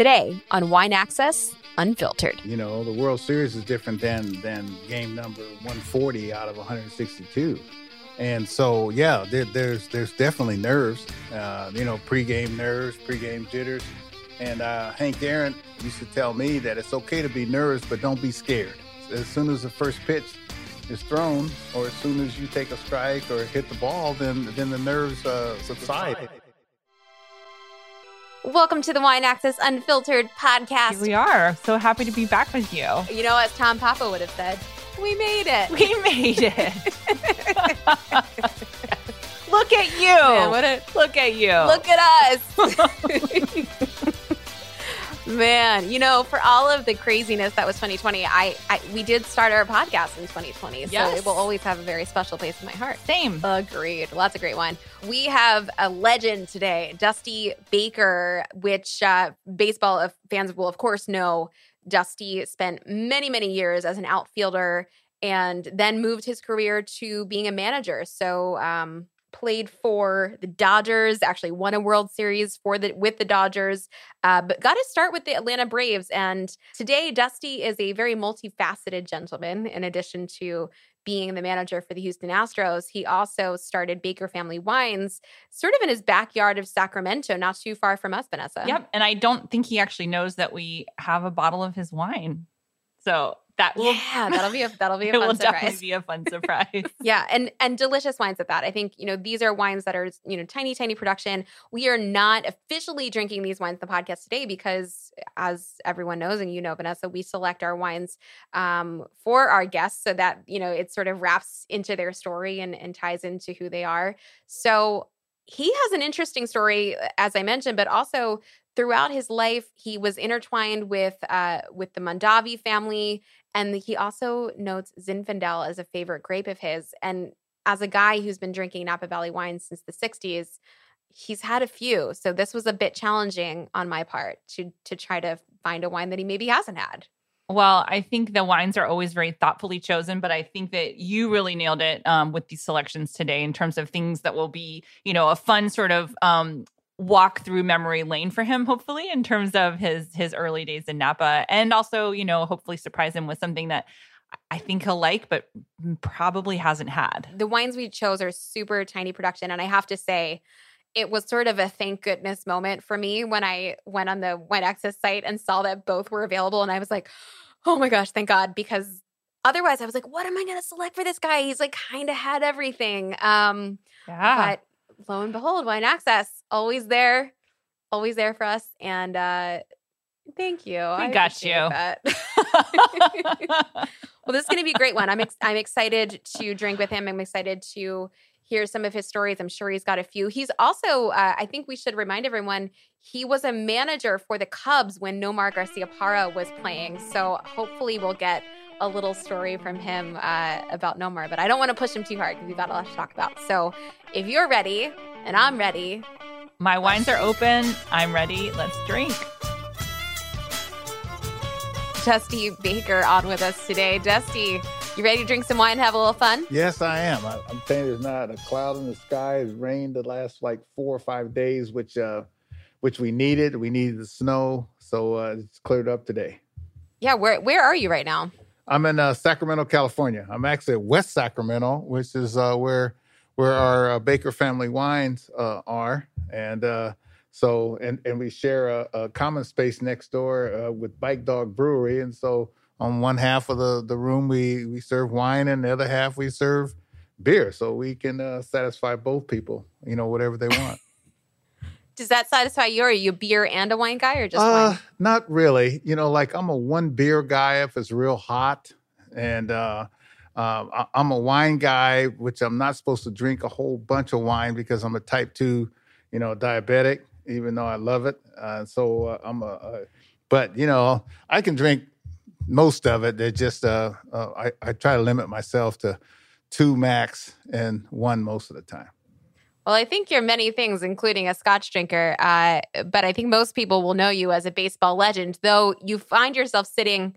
today on Wine Access Unfiltered. You know, the World Series is different than than game number 140 out of 162. And so, yeah, there, there's there's definitely nerves, uh, you know, pregame nerves, pregame jitters. And uh, Hank Aaron used to tell me that it's okay to be nervous, but don't be scared. As soon as the first pitch is thrown, or as soon as you take a strike or hit the ball, then then the nerves uh, subside. Welcome to the Wine Access Unfiltered podcast. Here we are. So happy to be back with you. You know, as Tom Papa would have said, we made it. We made it. Look at you. Man, a, Look at you. look at us. Man, you know, for all of the craziness that was 2020, I, I we did start our podcast in 2020, so Yes. it will always have a very special place in my heart. Same. Agreed. Lots of great one. We have a legend today, Dusty Baker, which uh, baseball fans will, of course, know. Dusty spent many, many years as an outfielder and then moved his career to being a manager. So, um, played for the Dodgers, actually won a World Series for the with the Dodgers, uh, but got to start with the Atlanta Braves. And today, Dusty is a very multifaceted gentleman. In addition to being the manager for the Houston Astros, he also started Baker Family Wines, sort of in his backyard of Sacramento, not too far from us, Vanessa. Yep. And I don't think he actually knows that we have a bottle of his wine. So that will, Yeah, that'll be a that'll be a it will fun definitely surprise. be a fun surprise. Yeah, and and delicious wines at that. I think you know these are wines that are you know tiny, tiny production. We are not officially drinking these wines in the podcast today because, as everyone knows, and you know, Vanessa, we select our wines um, for our guests so that you know it sort of wraps into their story and and ties into who they are. So he has an interesting story, as I mentioned, but also throughout his life he was intertwined with uh, with the Mondavi family and he also notes Zinfandel as a favorite grape of his. And as a guy who's been drinking Napa Valley wine since the 60s, he's had a few. So this was a bit challenging on my part to to try to find a wine that he maybe hasn't had. Well, I think the wines are always very thoughtfully chosen, but I think that you really nailed it um, with these selections today in terms of things that will be, you know, a fun sort of um, walk through memory lane for him. Hopefully, in terms of his his early days in Napa, and also, you know, hopefully surprise him with something that I think he'll like, but probably hasn't had. The wines we chose are super tiny production. And I have to say, it was sort of a thank goodness moment for me when I went on the Wine Access site and saw that both were available. And I was like, oh my gosh, thank God. Because otherwise I was like, what am I going to select for this guy? He's like kind of had everything. Um, Yeah. but lo and behold, Wine Access always there, always there for us. And uh, thank you. I got you. well, this is going to be a great one. I'm ex- I'm excited to drink with him. I'm excited to hear some of his stories. I'm sure he's got a few. He's also, uh, I think we should remind everyone, he was a manager for the Cubs when Nomar Garciaparra was playing. So hopefully we'll get a little story from him uh, about Nomar. But I don't want to push him too hard because we've got a lot to talk about. So if you're ready and I'm ready, My wines are open. I'm ready. Let's drink. Dusty Baker on with us today. Dusty, you ready to drink some wine and have a little fun? Yes, I am. I, I'm saying there's not a cloud in the sky. It's rained the last like four or five days, which uh, which we needed. We needed the snow, so uh, it's cleared up today. Yeah, where where are you right now? I'm in uh, Sacramento, California. I'm actually at West Sacramento, which is uh, where where our uh, Baker family wines uh, are, and uh, so and and we share a, a common space next door uh, with Bike Dog Brewery, and so on one half of the the room we we serve wine, and the other half we serve beer, so we can satisfy both people, you know, whatever they want. Does that satisfy you? Are you a beer and a wine guy, or just uh, wine? Not really. You know, like I'm a one beer guy if it's real hot, and uh, uh, I'm a wine guy, which I'm not supposed to drink a whole bunch of wine because I'm a type two, you know, diabetic. Even though I love it, uh, so uh, I'm a, a. But you know, I can drink most of it. It just uh, uh, I I try to limit myself to two max and one most of the time. Well, I think you're many things, including a Scotch drinker. Uh, but I think most people will know you as a baseball legend, though you find yourself sitting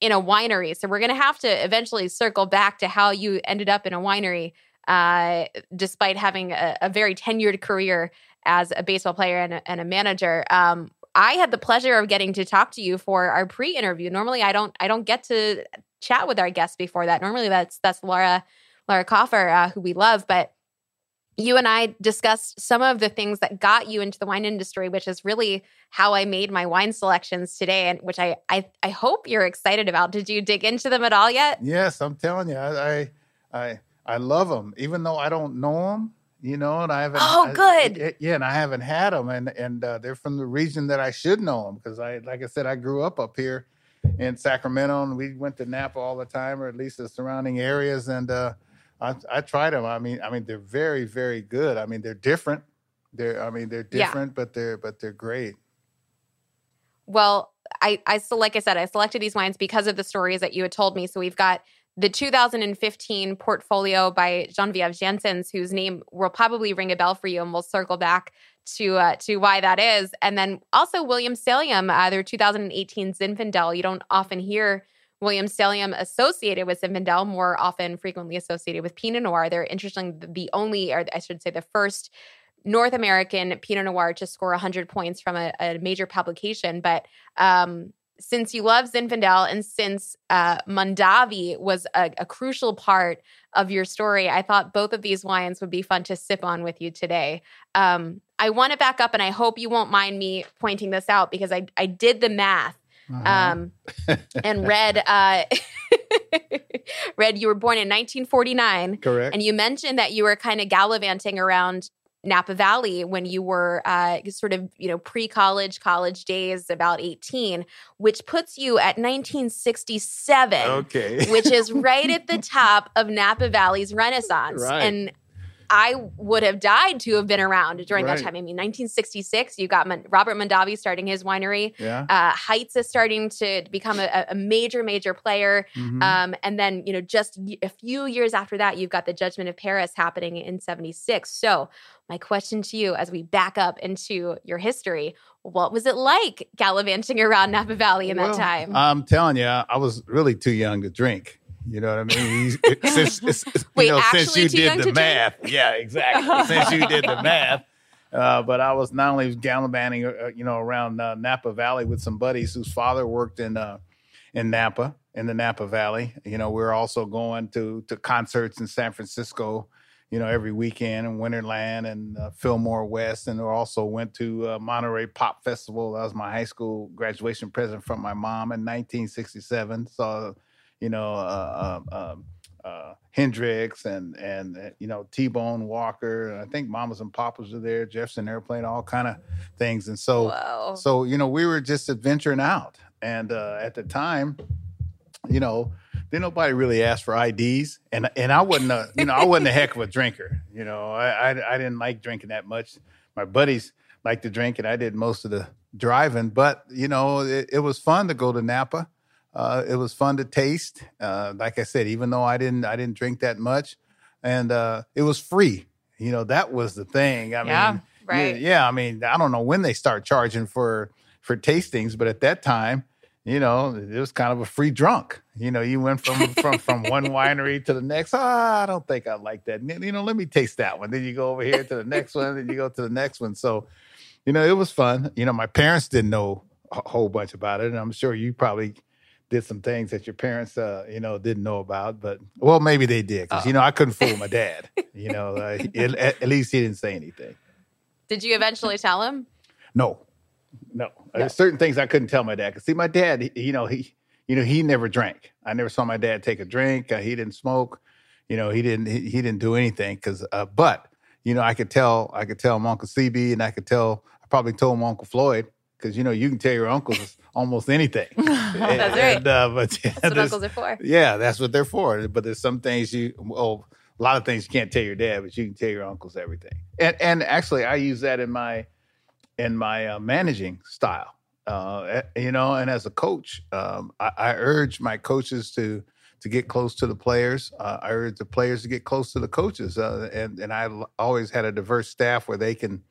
in a winery. So we're going to have to eventually circle back to how you ended up in a winery, uh, despite having a, a very tenured career as a baseball player and a, and a manager. Um, I had the pleasure of getting to talk to you for our pre-interview. Normally, I don't I don't get to chat with our guests before that. Normally, that's that's Laura Laura Koffer, uh, who we love, but you and I discussed some of the things that got you into the wine industry, which is really how I made my wine selections today, and which I I, I hope you're excited about. Did you dig into them at all yet? Yes, I'm telling you, I I I, I love them, even though I don't know them. You know, and I haven't. Oh, good. I, yeah, and I haven't had them, and and uh, they're from the region that I should know them because I, like I said, I grew up up here in Sacramento, and we went to Napa all the time, or at least the surrounding areas, and. uh I, I tried them. I mean, I mean, they're very, very good. I mean, they're different. They're, I mean, they're different, yeah. but they're, but they're great. Well, I, I, so like I said, I selected these wines because of the stories that you had told me. So we've got the 2015 portfolio by Genevieve Janssens, whose name will probably ring a bell for you, and we'll circle back to uh, to why that is. And then also Williams Selyem, uh, their 2018 Zinfandel. You don't often hear Williams Selyem associated with Zinfandel, more often frequently associated with Pinot Noir. They're interesting, the only, or I should say, the first North American Pinot Noir to score 100 points from a, a major publication. But um, since you love Zinfandel and since uh, Mondavi was a, a, crucial part of your story, I thought both of these wines would be fun to sip on with you today. Um, I want to back up, and I hope you won't mind me pointing this out because I, I did the math uh-huh. Um, and read, uh, read you were born in 1949. Correct. And you mentioned that you were kind of gallivanting around Napa Valley when you were uh, sort of, you know, pre college, college days, about 18, which puts you at 1967. Okay. which is right at the top of Napa Valley's renaissance. Right. And I would have died to have been around during right. that time. I mean, 1966, you got Robert Mondavi starting his winery. Yeah. Uh, Heitz is starting to become a, a major, major player. Mm-hmm. Um, and then, you know, just a few years after that, you've got the Judgment of Paris happening in 76. So, my question to you as we back up into your history, what was it like gallivanting around Napa Valley in well, that time? I'm telling you, I was really too young to drink. You know what I mean? since, Wait, you know, since you did the math. Drink? Yeah, exactly. since you did the math. Uh, but I was not only gallivanting, uh, you know, around uh, Napa Valley with some buddies whose father worked in uh, in Napa, in the Napa Valley. You know, we are also going to to concerts in San Francisco, you know, every weekend in Winterland and uh, Fillmore West, and we also went to uh, Monterey Pop Festival. That was my high school graduation present from my mom in 1967. So you know, uh, um, um, uh, Hendrix and and uh, you know T Bone Walker. and I think Mamas and Papas are there, Jefferson Airplane, all kind of things. And so, Whoa. so you know, we were just adventuring out. And uh, at the time, you know, didn't nobody really ask for IDs, and and I wasn't a you know I wasn't a heck of a drinker. You know, I, I I didn't like drinking that much. My buddies liked to drink, and I did most of the driving. But you know, it, it was fun to go to Napa uh, it was fun to taste. Uh, like I said, even though I didn't I didn't drink that much, and uh, it was free. You know that was the thing. I yeah, mean, right? Yeah, yeah, I mean, I don't know when they start charging for for tastings, but at that time, you know, it was kind of a free drunk. You know, you went from from from one winery to the next. Oh, I don't think I like that. You know, let me taste that one. Then you go over here to the next one, then you go to the next one. So, you know, it was fun. You know, my parents didn't know a whole bunch about it, and I'm sure you probably did some things that your parents, uh, you know, didn't know about. But well, maybe they did because oh. you know I couldn't fool my dad. You know, uh, it, at, least he didn't say anything. Did you eventually tell him? No, no. Uh, no. certain things I couldn't tell my dad. Cause see, my dad, he, you know, he, you know, he never drank. I never saw my dad take a drink. Uh, he didn't smoke. You know, he didn't. He, he didn't do anything. Cause, uh, but you know, I could tell. I could tell him Uncle CB, and I could tell. I probably told him Uncle Floyd because you know you can tell your uncles almost anything. that's right. And, uh, but yeah, that's what uncles are for. Yeah, that's what they're for. But there's some things you well, a lot of things you can't tell your dad, but you can tell your uncles everything. And and actually, I use that in my in my uh, managing style. Uh, you know, and as a coach, um, I, I, urge my coaches to to get close to the players. Uh, I urge the players to get close to the coaches, uh, and and I always had a diverse staff where they can,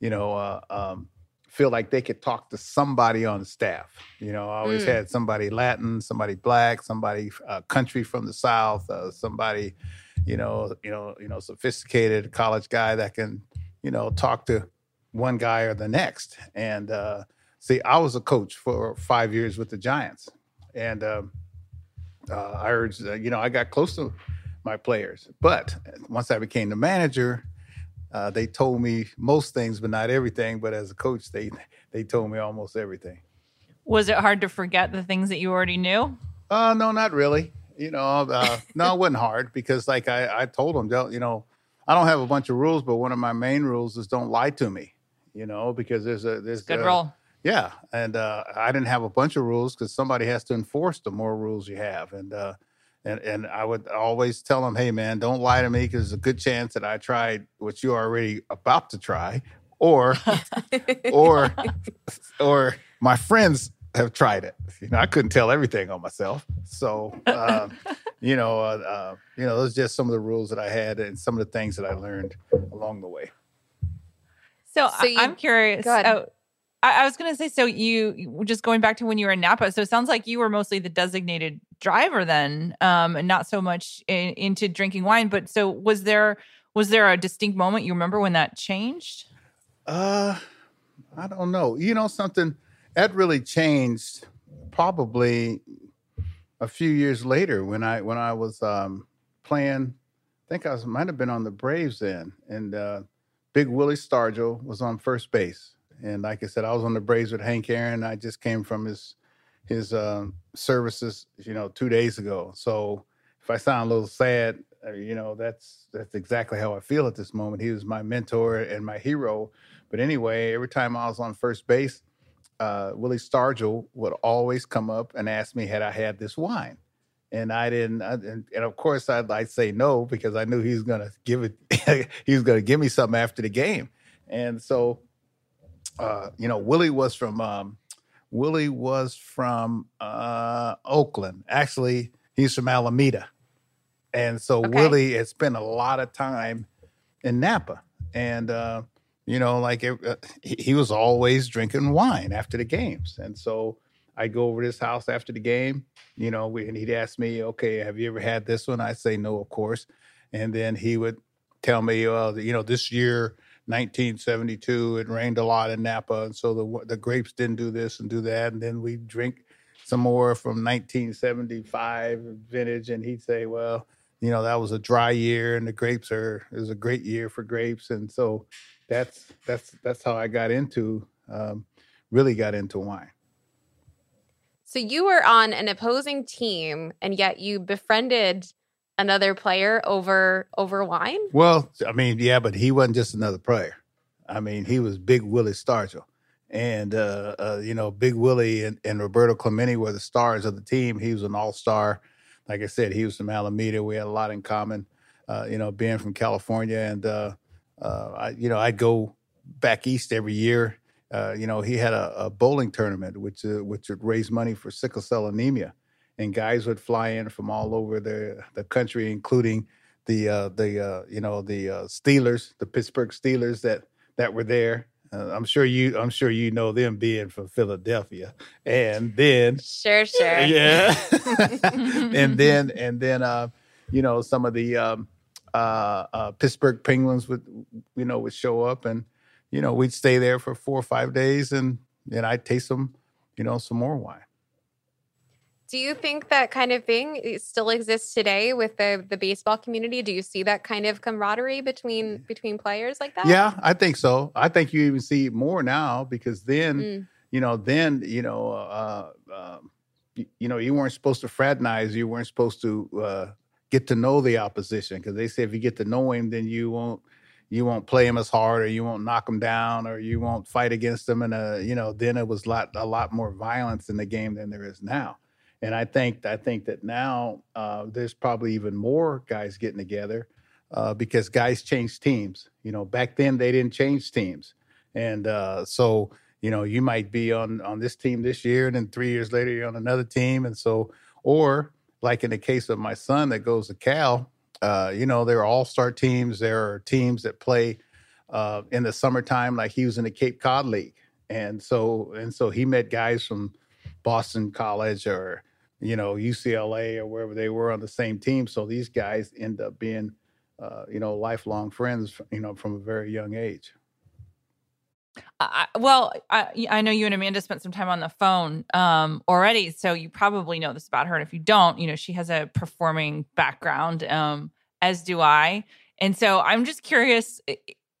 you know, uh, um, feel like they could talk to somebody on the staff. You know, I always mm. had somebody Latin, somebody black, somebody uh, country from the South, uh, somebody, you know, you know, you know, sophisticated college guy that can, you know, talk to one guy or the next. And uh, see, I was a coach for five years with the Giants, and um, uh, I urged, uh, you know, I got close to my players, but once I became the manager, uh, they told me most things, but not everything. But as a coach, they they told me almost everything. Was it hard to forget the things that you already knew? Uh, no, not really. You know, uh, no, it wasn't hard because, like I, I told them, don't you know, I don't have a bunch of rules, but one of my main rules is don't lie to me. You know, because there's a there's Good a, role. Yeah, and uh, I didn't have a bunch of rules because somebody has to enforce the more rules you have, and uh, and and I would always tell them, hey man, don't lie to me because there's a good chance that I tried what you're already about to try, or or or my friends have tried it. You know, I couldn't tell everything on myself, so uh, you know, uh, uh, you know, those are just some of the rules that I had and some of the things that I learned along the way. So, So I- you- I'm curious. go ahead. oh, I, I was going to say, so you just going back to when you were in Napa. So it sounds like you were mostly the designated driver then, um, and not so much in, into drinking wine. But so was there was there a distinct moment you remember when that changed? Uh, I don't know. You know something that really changed probably a few years later when I when I was um, playing. I think I was might have been on the Braves then, and uh, Big Willie Stargell was on first base. And like I said, I was on the Braves with Hank Aaron. I just came from his his um, services, you know, two days ago. So if I sound a little sad, uh, you know, that's that's exactly how I feel at this moment. He was my mentor and my hero. But anyway, every time I was on first base, uh, Willie Stargell would always come up and ask me had I had this wine, and I didn't. I, and, of course, I'd like say no because I knew he was gonna give it. he was gonna give me something after the game, and so, uh, you know, Willie was from. Um, Willie was from uh, Oakland. Actually, he's from Alameda, and so Okay. Willie had spent a lot of time in Napa, and uh, you know, like it, uh, he, he was always drinking wine after the games, and so I'd go over to his house after the game. You know, we, and he'd ask me, "Okay, have you ever had this one?" I'd say, "No, of course," and then he would tell me, "Well, you know, this year." 1972, it rained a lot in Napa, and so the the grapes didn't do this and do that, and then we drink some more from 1975 vintage, and he'd say, "Well, you know, that was a dry year, and the grapes are is a great year for grapes," and so that's that's that's how I got into um, really got into wine. So you were on an opposing team, and yet you befriended another player over over wine. Well, I mean, yeah, but he wasn't just another player. I mean, he was Big Willie Stargell. And, uh, uh, you know, Big Willie and, and Roberto Clemente were the stars of the team. He was an all star. Like I said, he was from Alameda. We had a lot in common, uh, you know, being from California. And, uh, uh, I, you know, I'd go back east every year. Uh, you know, he had a, a bowling tournament, which, which would raise money for sickle cell anemia. And guys would fly in from all over the, the country, including the uh, the uh, you know the uh, Steelers, the Pittsburgh Steelers that that were there. Uh, I'm sure you I'm sure you know them being from Philadelphia, and then Sure, sure. yeah, and then and then uh, you know some of the um, uh, uh, Pittsburgh Penguins would you know would show up, and you know we'd stay there for four or five days, and then I'd taste some you know some more wine. Do you think that kind of thing still exists today with the the baseball community? Do you see that kind of camaraderie between between players like that? Yeah, I think so. I think you even see more now because then, Mm. you know, then you know, uh, you, you know, you weren't supposed to fraternize. You weren't supposed to uh, get to know the opposition because they say if you get to know him, then you won't you won't play him as hard, or you won't knock him down, or you won't fight against him. And uh, you know, then it was lot a lot more violence in the game than there is now. And I think I think that now uh, there's probably even more guys getting together uh, because guys change teams. You know, back then they didn't change teams, and uh, so you know you might be on on this team this year, and then three years later you're on another team, and so or like in the case of my son that goes to Cal, uh, you know there are all star teams. There are teams that play uh, in the summertime, like he was in the Cape Cod League, and so and so he met guys from Boston College or you know UCLA or wherever they were on the same team. So these guys end up being uh, you know lifelong friends, you know, from a very young age. I, well, I, I know you and Amanda spent some time on the phone um, already, so you probably know this about her. And if you don't, you know she has a performing background, um, as do I. And so I'm just curious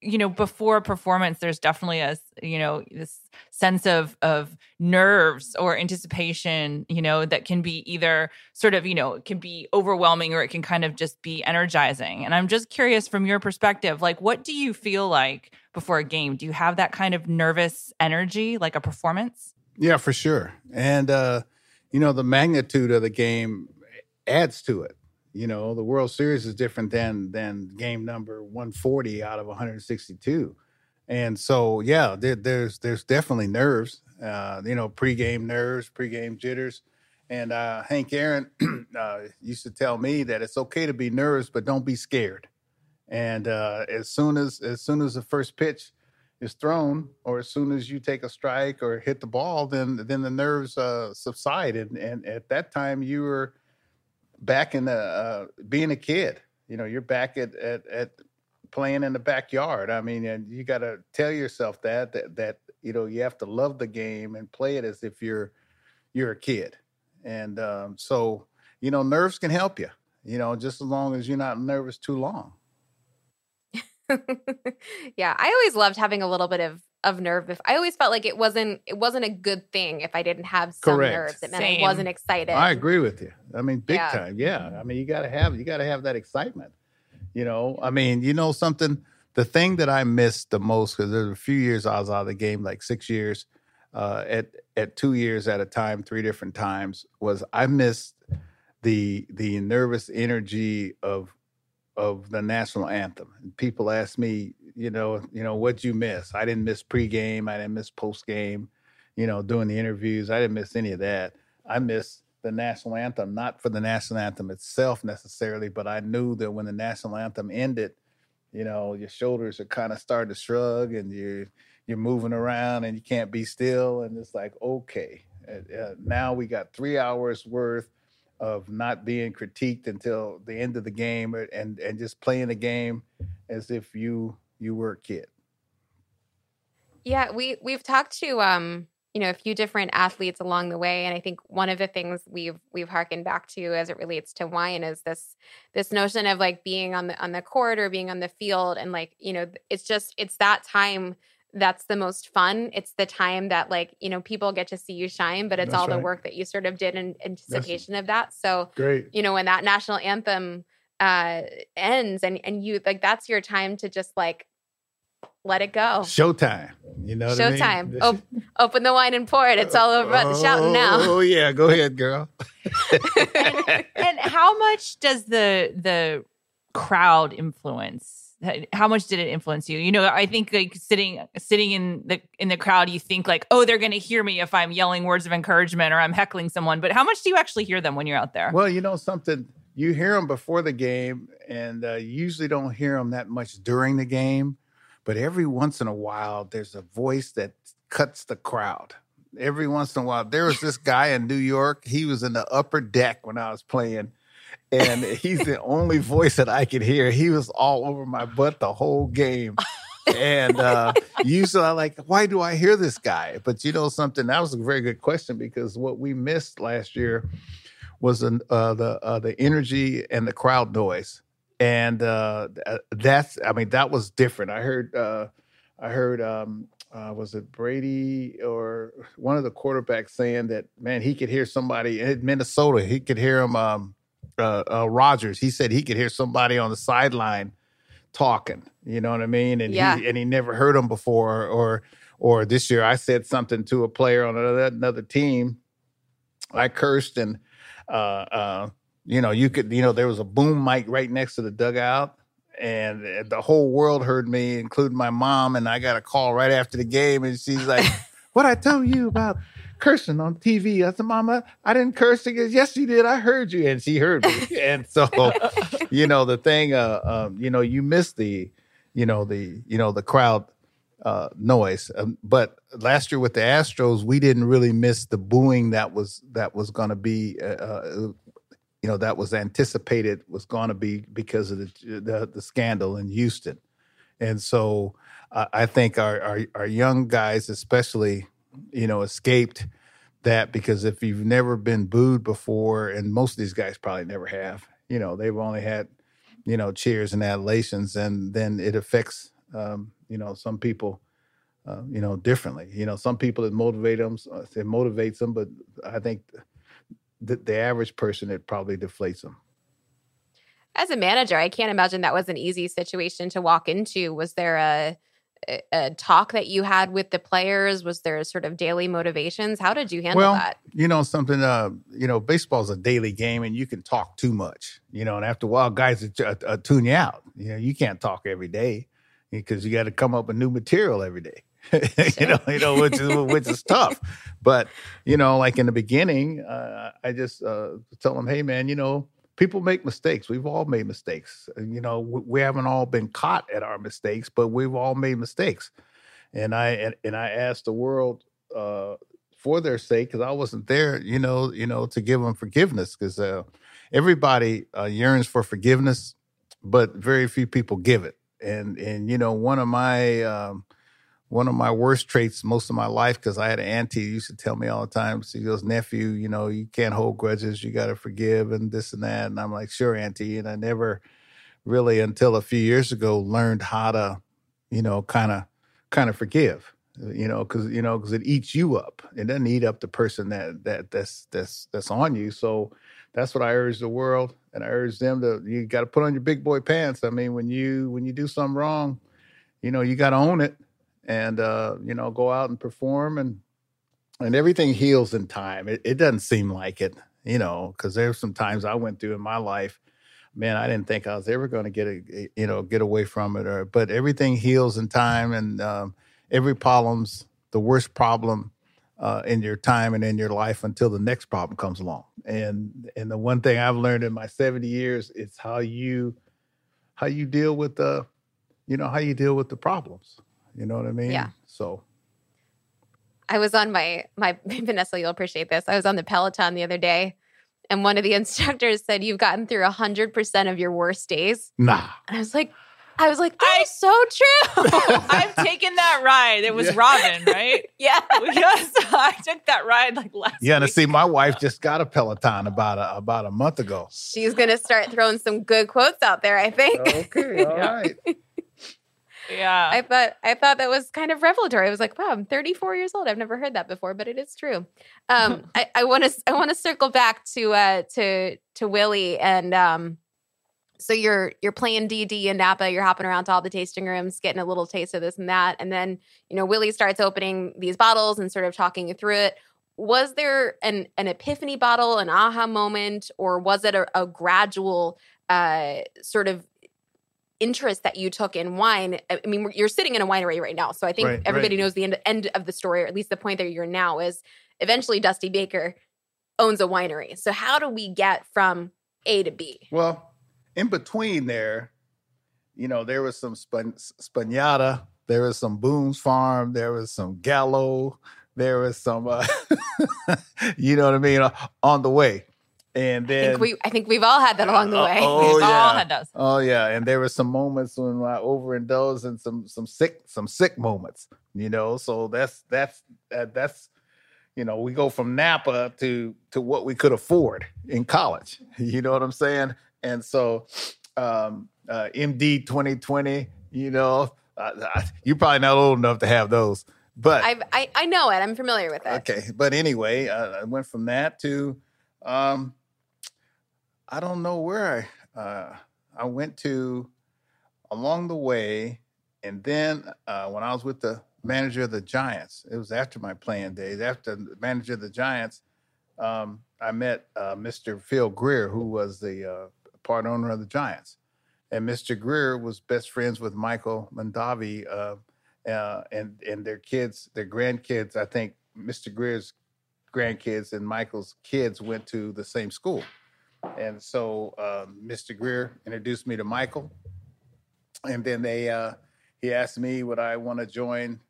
you know before performance there's definitely a you know this sense of of nerves or anticipation you know that can be either sort of you know it can be overwhelming or it can kind of just be energizing. And i'm just curious from your perspective like what do you feel like before a game? Do you have that kind of nervous energy like a performance? Yeah for sure. And uh you know the magnitude of the game adds to it you know, the World Series is different than than game number 140 out of 162. And so, yeah, there, there's there's definitely nerves. Uh, you know, pregame nerves, pregame jitters. And uh, Hank Aaron uh, used to tell me that it's okay to be nervous, but don't be scared. And uh, as soon as as soon as the first pitch is thrown, or as soon as you take a strike or hit the ball, then then the nerves uh, subside. And and at that time, you were back in the uh, being a kid. You know, you're back at, at at playing in the backyard. I mean, and you got to tell yourself that that that you know you have to love the game and play it as if you're you're a kid. And um, so, you know, nerves can help you. You know, just as long as you're not nervous too long. yeah, I always loved having a little bit of of nerve if I always felt like it wasn't it wasn't a good thing if I didn't have some Correct. nerves. It meant Same. I wasn't excited. I agree with you. I mean, big yeah. time. Yeah. I mean, you gotta have you gotta have that excitement. You know, I mean, you know something. The thing that I missed the most because there's a few years I was out of the game, like six years, uh, at at two years at a time, three different times, was I missed the the nervous energy of of the national anthem. And people ask me, you know, you know, what'd you miss? I didn't miss pregame. I didn't miss postgame. You know, doing the interviews. I didn't miss any of that. I missed the national anthem, not for the national anthem itself necessarily, but I knew that when the national anthem ended, you know, your shoulders are kind of starting to shrug, and you're you're moving around, and you can't be still, and it's like, okay, uh, now we got three hours worth of not being critiqued until the end of the game, and and just playing the game as if you you were a kid? Yeah, we we've talked to um, you know, a few different athletes along the way and I think one of the things we've we've harkened back to as it relates to wine is this this notion of like being on the on the court or being on the field and like, you know, it's just it's that time that's the most fun. It's the time that like, you know, people get to see you shine, but it's that's all right. the work that you sort of did in anticipation that's of that. So, great. You know, when that national anthem uh ends and and you like that's your time to just like let it go. Showtime. You know Showtime. I mean? Op- open the wine and pour it. It's all over oh, shouting now. Oh yeah, go ahead, girl. and, and how much does the the crowd influence? How much did it influence you? You know, I think like sitting sitting in the in the crowd, you think like, oh, they're going to hear me if I'm yelling words of encouragement or I'm heckling someone. But how much do you actually hear them when you're out there? Well, you know something you hear them before the game, and uh, usually don't hear them that much during the game. But every once in a while, there's a voice that cuts the crowd. Every once in a while, there was this guy in New York. He was in the upper deck when I was playing, and he's the only voice that I could hear. He was all over my butt the whole game. and uh, usually I like, why do I hear this guy? But you know something, that was a very good question because what we missed last year was uh, the uh, the energy and the crowd noise, and uh, that's I mean that was different. I heard uh, I heard um, uh, was it Brady or one of the quarterbacks saying that man he could hear somebody in Minnesota he could hear him um, uh, Rodgers he said he could hear somebody on the sideline talking. You know what I mean? And yeah. he and he never heard them before or or this year I said something to a player on another, another team. I cursed and uh, uh, you know, you could, you know, there was a boom mic right next to the dugout, and the whole world heard me, including my mom. And I got a call right after the game, and she's like, "What I tell you about?" Cursing on TV. I said, Mama, I didn't curse. She goes, Yes, you did. I heard you. And she heard me. and so, you know, the thing, uh, um, you know, you missed the, you know, the, you know, the crowd uh, noise. Um, but last year with the Astros, we didn't really miss the booing that was that was going to be, uh, uh, you know, that was anticipated was going to be because of the, the, the scandal in Houston, and so I, I think our, our our young guys, especially, you know, escaped that because if you've never been booed before, and most of these guys probably never have, you know, they've only had, you know, cheers and adulations, and then it affects, um, you know, some people, uh, you know, differently. You know, some people it motivate them, it motivates them, but I think the, the average person it probably deflates them. As a manager, I can't imagine that was an easy situation to walk into. Was there a a talk that you had with the players? Was there sort of daily motivations? How did you handle well, that? You know, something, uh, you know, baseball's a daily game and you can talk too much, you know, and after a while, guys uh, uh, tune you out. You know, you can't talk every day because you got to come up with new material every day. you know, you know, which is which is tough. But you know, like in the beginning, uh, I just uh, tell them, "Hey, man, you know, people make mistakes. We've all made mistakes. You know, we haven't all been caught at our mistakes, but we've all made mistakes. And I and, and I asked the world uh, for their sake because I wasn't there. You know, you know, to give them forgiveness because uh, everybody uh, yearns for forgiveness, but very few people give it. And and you know, one of my um, one of my worst traits most of my life because I had an auntie who used to tell me all the time. She goes, nephew, you know, you can't hold grudges. You got to forgive and this and that. And I'm like, sure, auntie. And I never really until a few years ago learned how to, you know, kind of kind of forgive. You know, because you know, because it eats you up. It doesn't eat up the person that that that's that's that's on you. So that's what I urge the world, and I urge them to. You got to put on your big boy pants. I mean, when you when you do something wrong, you know, you got to own it and uh, you know go out and perform and and everything heals in time. It, it doesn't seem like it, you know, because there's some times I went through in my life. Man, I didn't think I was ever going to get a, you know get away from it, or but everything heals in time, and um, every problem's the worst problem uh, in your time and in your life until the next problem comes along. And and the one thing I've learned in my 70 years is how you how you deal with the you know how you deal with the problems you know what I mean? Yeah. So I was on my my Vanessa, you'll appreciate this. I was on the Peloton the other day and one of the instructors said you've gotten through 100% of your worst days. Nah. And I was like I was like, that's so true. I've taken that ride. It was yeah. Robin, right? yeah. Yes, I took that ride like last. Yeah, to see, my wife just got a Peloton about a about a month ago. She's gonna start throwing some good quotes out there. I think. Okay, all right. Yeah. I thought I thought that was kind of revelatory. I was like, wow, I'm 34 years old. I've never heard that before, but it is true. Um, I want to I want to circle back to uh to to Willie and um so you're you're playing DD in Napa, you're hopping around to all the tasting rooms, getting a little taste of this and that, and then you know Willie starts opening these bottles and sort of talking you through it. Was there an an epiphany bottle, an aha moment, or was it a, a gradual uh, sort of interest that you took in wine. I mean, you're sitting in a winery right now, so I think right, everybody right. knows the end, end of the story, or at least the point that you're now is eventually Dusty Baker owns a winery. So how do we get from A to B? Well, in between there, you know, there was some Span- Spañada, there was some Boone's Farm, there was some Gallo, there was some, uh, you know what I mean, uh, on the way. And then I think, we, I think we've all had that along the uh, way. oh, We've yeah. all had those. Oh yeah, and there were some moments when I overindulged and some some sick some sick moments, you know. So that's that's that, that's you know we go from Napa to to what we could afford in college. You know what I'm saying? And so um, uh, MD 2020, you know, uh, you're probably not old enough to have those, but I've, I I know it. I'm familiar with it. Okay, but anyway, uh, I went from that to. Um, I don't know where I uh, I went to along the way, and then uh, when I was with the manager of the Giants, it was after my playing days. After the manager of the Giants, um, I met uh, Mr. Phil Greer, who was the uh, part owner of the Giants, and Mr. Greer was best friends with Michael Mondavi uh, uh, and and their kids, their grandkids. I think Mr. Greer's grandkids and Michael's kids went to the same school. And so um, Mr. Greer introduced me to Michael, and then they uh, he asked me would I want to join,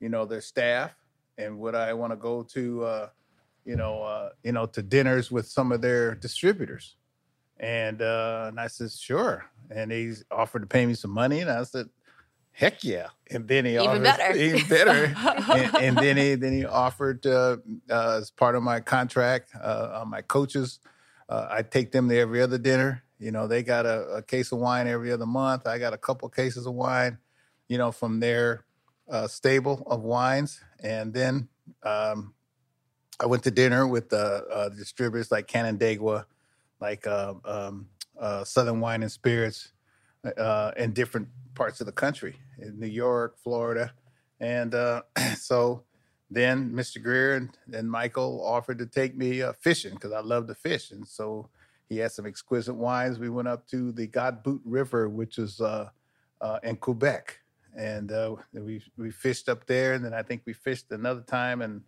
you know, their staff, and would I want to go to, uh, you know, uh, you know, to dinners with some of their distributors, and uh, and I said sure, and he offered to pay me some money, and I said, Heck yeah! And then he Even offered, better. even better. and, and then he then he offered uh, uh, as part of my contract, uh, on my coaches, uh, I take them to every other dinner. You know, they got a, a case of wine every other month. I got a couple cases of wine, you know, from their uh, stable of wines. And then um, I went to dinner with uh, uh, distributors like Canandaigua, like uh, um, uh, Southern Wine and Spirits, in different parts of the country, in New York, Florida, and so then Mr. Greer and, and Michael offered to take me uh, fishing because I love to fish, and so he had some exquisite wines. We went up to the Godbout River, which is uh, uh, in Quebec, and uh, we we fished up there, and then I think we fished another time in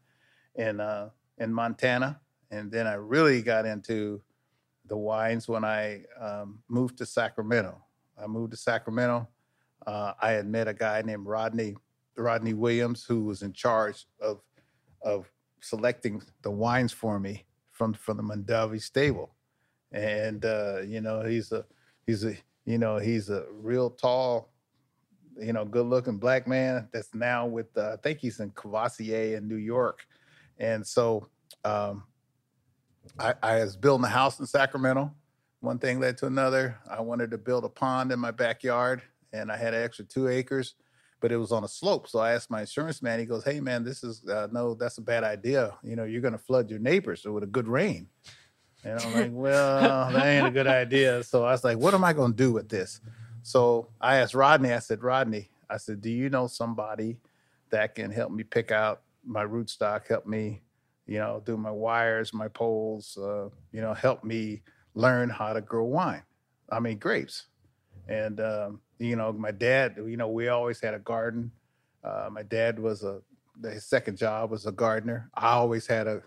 in uh, in Montana, and then I really got into the wines when I um, moved to Sacramento. I moved to Sacramento. Uh, I had met a guy named Rodney Rodney Williams who was in charge of of selecting the wines for me from from the Mondavi stable, and uh, you know he's a he's a you know he's a real tall, you know, good looking black man that's now with uh, I think he's in Cavassier in New York, and so um, I, I was building a house in Sacramento. One thing led to another. I wanted to build a pond in my backyard, and I had an extra two acres, but it was on a slope. So I asked my insurance man. He goes, "Hey, man, this is uh, no, that's a bad idea. You know, you're going to flood your neighbors with a good rain." And I'm like, "Well, that ain't a good idea." So I was like, "What am I going to do with this?" So I asked Rodney. I said, "Rodney, I said, do you know somebody that can help me pick out my rootstock? Help me." you know, do my wires, my poles, uh, you know, help me learn how to grow wine. I mean, grapes. And, um, you know, my dad, you know, we always had a garden. Uh, my dad was a, his second job was a gardener. I always had a,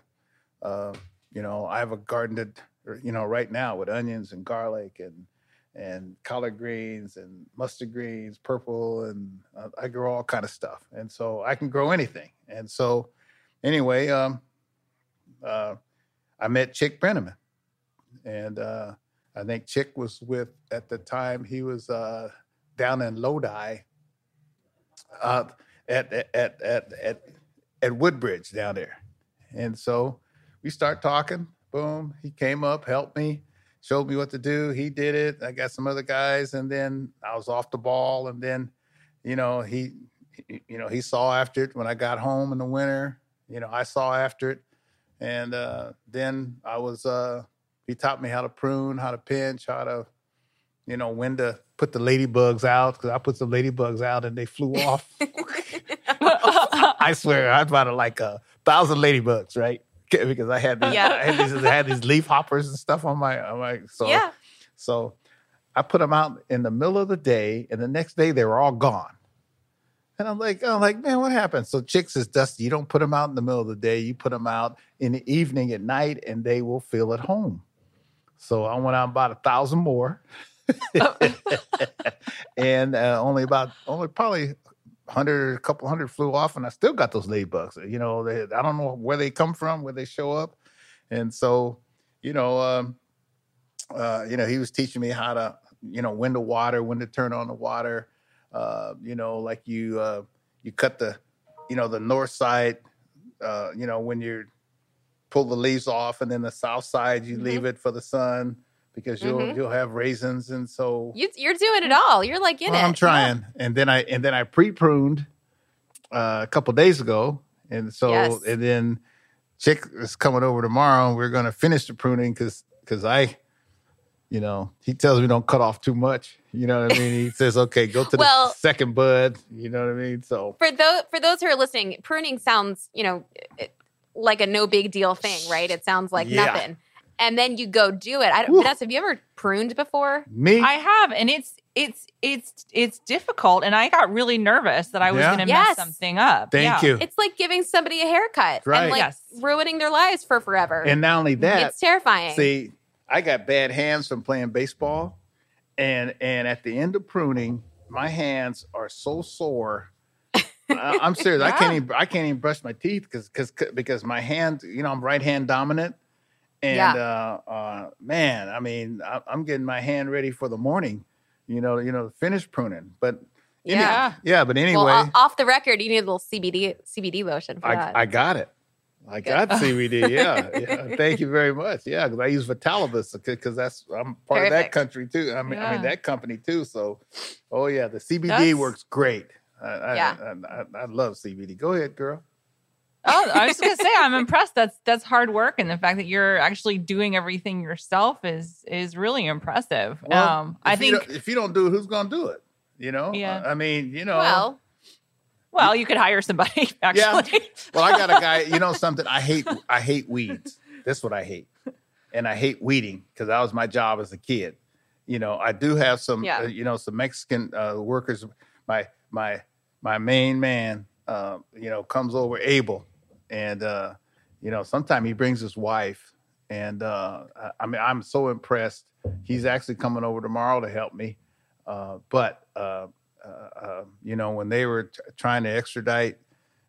uh, you know, I have a garden that, you know, right now with onions and garlic and, and collard greens and mustard greens, purple, and uh, I grow all kind of stuff. And so I can grow anything. And so, anyway, um, uh, I met Chik Brenneman, and uh, I think Chik was with at the time he was uh, down in Lodi uh, at, at at at at Woodbridge down there, and so we start talking. Boom, he came up, helped me, showed me what to do. He did it. I got some other guys, and then I was off the ball, and then you know he you know he saw after it when I got home in the winter. You know I saw after it and uh, then I was, uh, he taught me how to prune, how to pinch, how to, you know, when to put the ladybugs out because I put some ladybugs out and they flew off. I swear, I bought like a thousand ladybugs, right? Because I had these, Yeah. I had these, I had these leaf hoppers and stuff on my, on my, so, yeah. so I put them out in the middle of the day, and the next day they were all gone. And I'm like, I'm like, man, what happened? So Chik says, Dusty, you don't put them out in the middle of the day. You put them out in the evening at night, and they will feel at home. So I went out and bought a thousand more, and uh, only about only probably hundred, a couple hundred flew off, and I still got those ladybugs. You know, they, I don't know where they come from, where they show up, and so you know, um, uh, you know, he was teaching me how to, you know, when to water, when to turn on the water. Uh, you know, like you uh, you cut the, you know, the north side, uh, you know, when you pull the leaves off, and then the south side you Mhm. leave it for the sun because you'll Mhm. you'll have raisins, and so You, you're doing it all. You're like in well, it. I'm trying, and then I and then I pre-pruned uh, a couple days ago, and so Yes. and then Chik is coming over tomorrow, and we're going to finish the pruning because because I, you know, he tells me don't cut off too much. You know what I mean? He says, okay, go to Well- the second bud. You know what I mean? So for those for those who are listening, pruning sounds, you know, it- like a no big deal thing, right? It sounds like Yeah. nothing. And then you go do it. I don't, Woo. Vanessa, have you ever pruned before? me, I have, and it's it's it's it's difficult, and I got really nervous that I was Yeah? going to Yes. mess something up. thank Yeah. you. It's like giving somebody a haircut Right. and like Yes. ruining their lives for forever. and not only that, it's terrifying. See, I got bad hands from playing baseball, and and at the end of pruning, my hands are so sore. I, I'm serious. I can't even I can't even brush my teeth because because because my hand, you know, I'm right hand dominant, and Yeah. uh, uh, man, I mean, I, I'm getting my hand ready for the morning, you know, you know, finish pruning. But Any- Yeah. yeah. But anyway, Well, off the record, you need a little CBD CBD lotion for that. I, I got it. I got CBD. Yeah, yeah. Thank you very much. Yeah, because I use Vitalibus because that's I'm part of that country too. I mean, I mean that company too. So, oh yeah, the CBD That's- works great. I, Yeah. I, I, I love CBD. Go ahead, girl. Oh, I was gonna say I'm impressed. That's that's hard work, and the fact that you're actually doing everything yourself is is really impressive. Well, um, I think. if you don't do it, who's going to do it? You know. Yeah. I mean, you know. well, Well, you could hire somebody. Actually, Well, I got a guy. You know something? I hate. I hate weeds. That's what I hate, and I hate weeding because that was my job as a kid. You know, I do have some. Yeah. Uh, you know, some Mexican uh, workers. My my my main man. Uh, you know, comes over Abel, and uh, you know, sometimes he brings his wife, and uh, I, mean, I'm so impressed. He's actually coming over tomorrow to help me, uh, but. Uh, uh, uh, you know, when they were t- trying to extradite,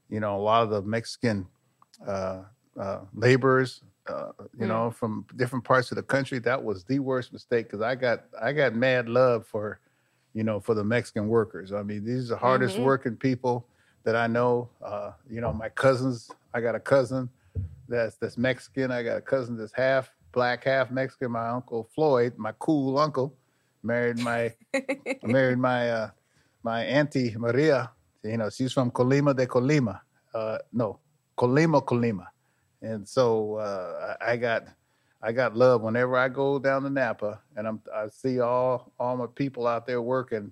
you know, a lot of the Mexican uh, uh, laborers, uh, you Mm. know, from different parts of the country, that was the worst mistake because I got I got mad love for, you know, for the Mexican workers. I mean, these are the hardest Mhm. working people that I know. Uh, you know, my cousins. I got a cousin that's that's Mexican. I got a cousin that's half black, half Mexican. My uncle Floyd, my cool uncle, married my married my uh, my auntie Maria. You know, she's from Colima de Colima. Uh, no, Colima, Colima. And so uh, I got I got love whenever I go down to Napa and I'm I see all all my people out there working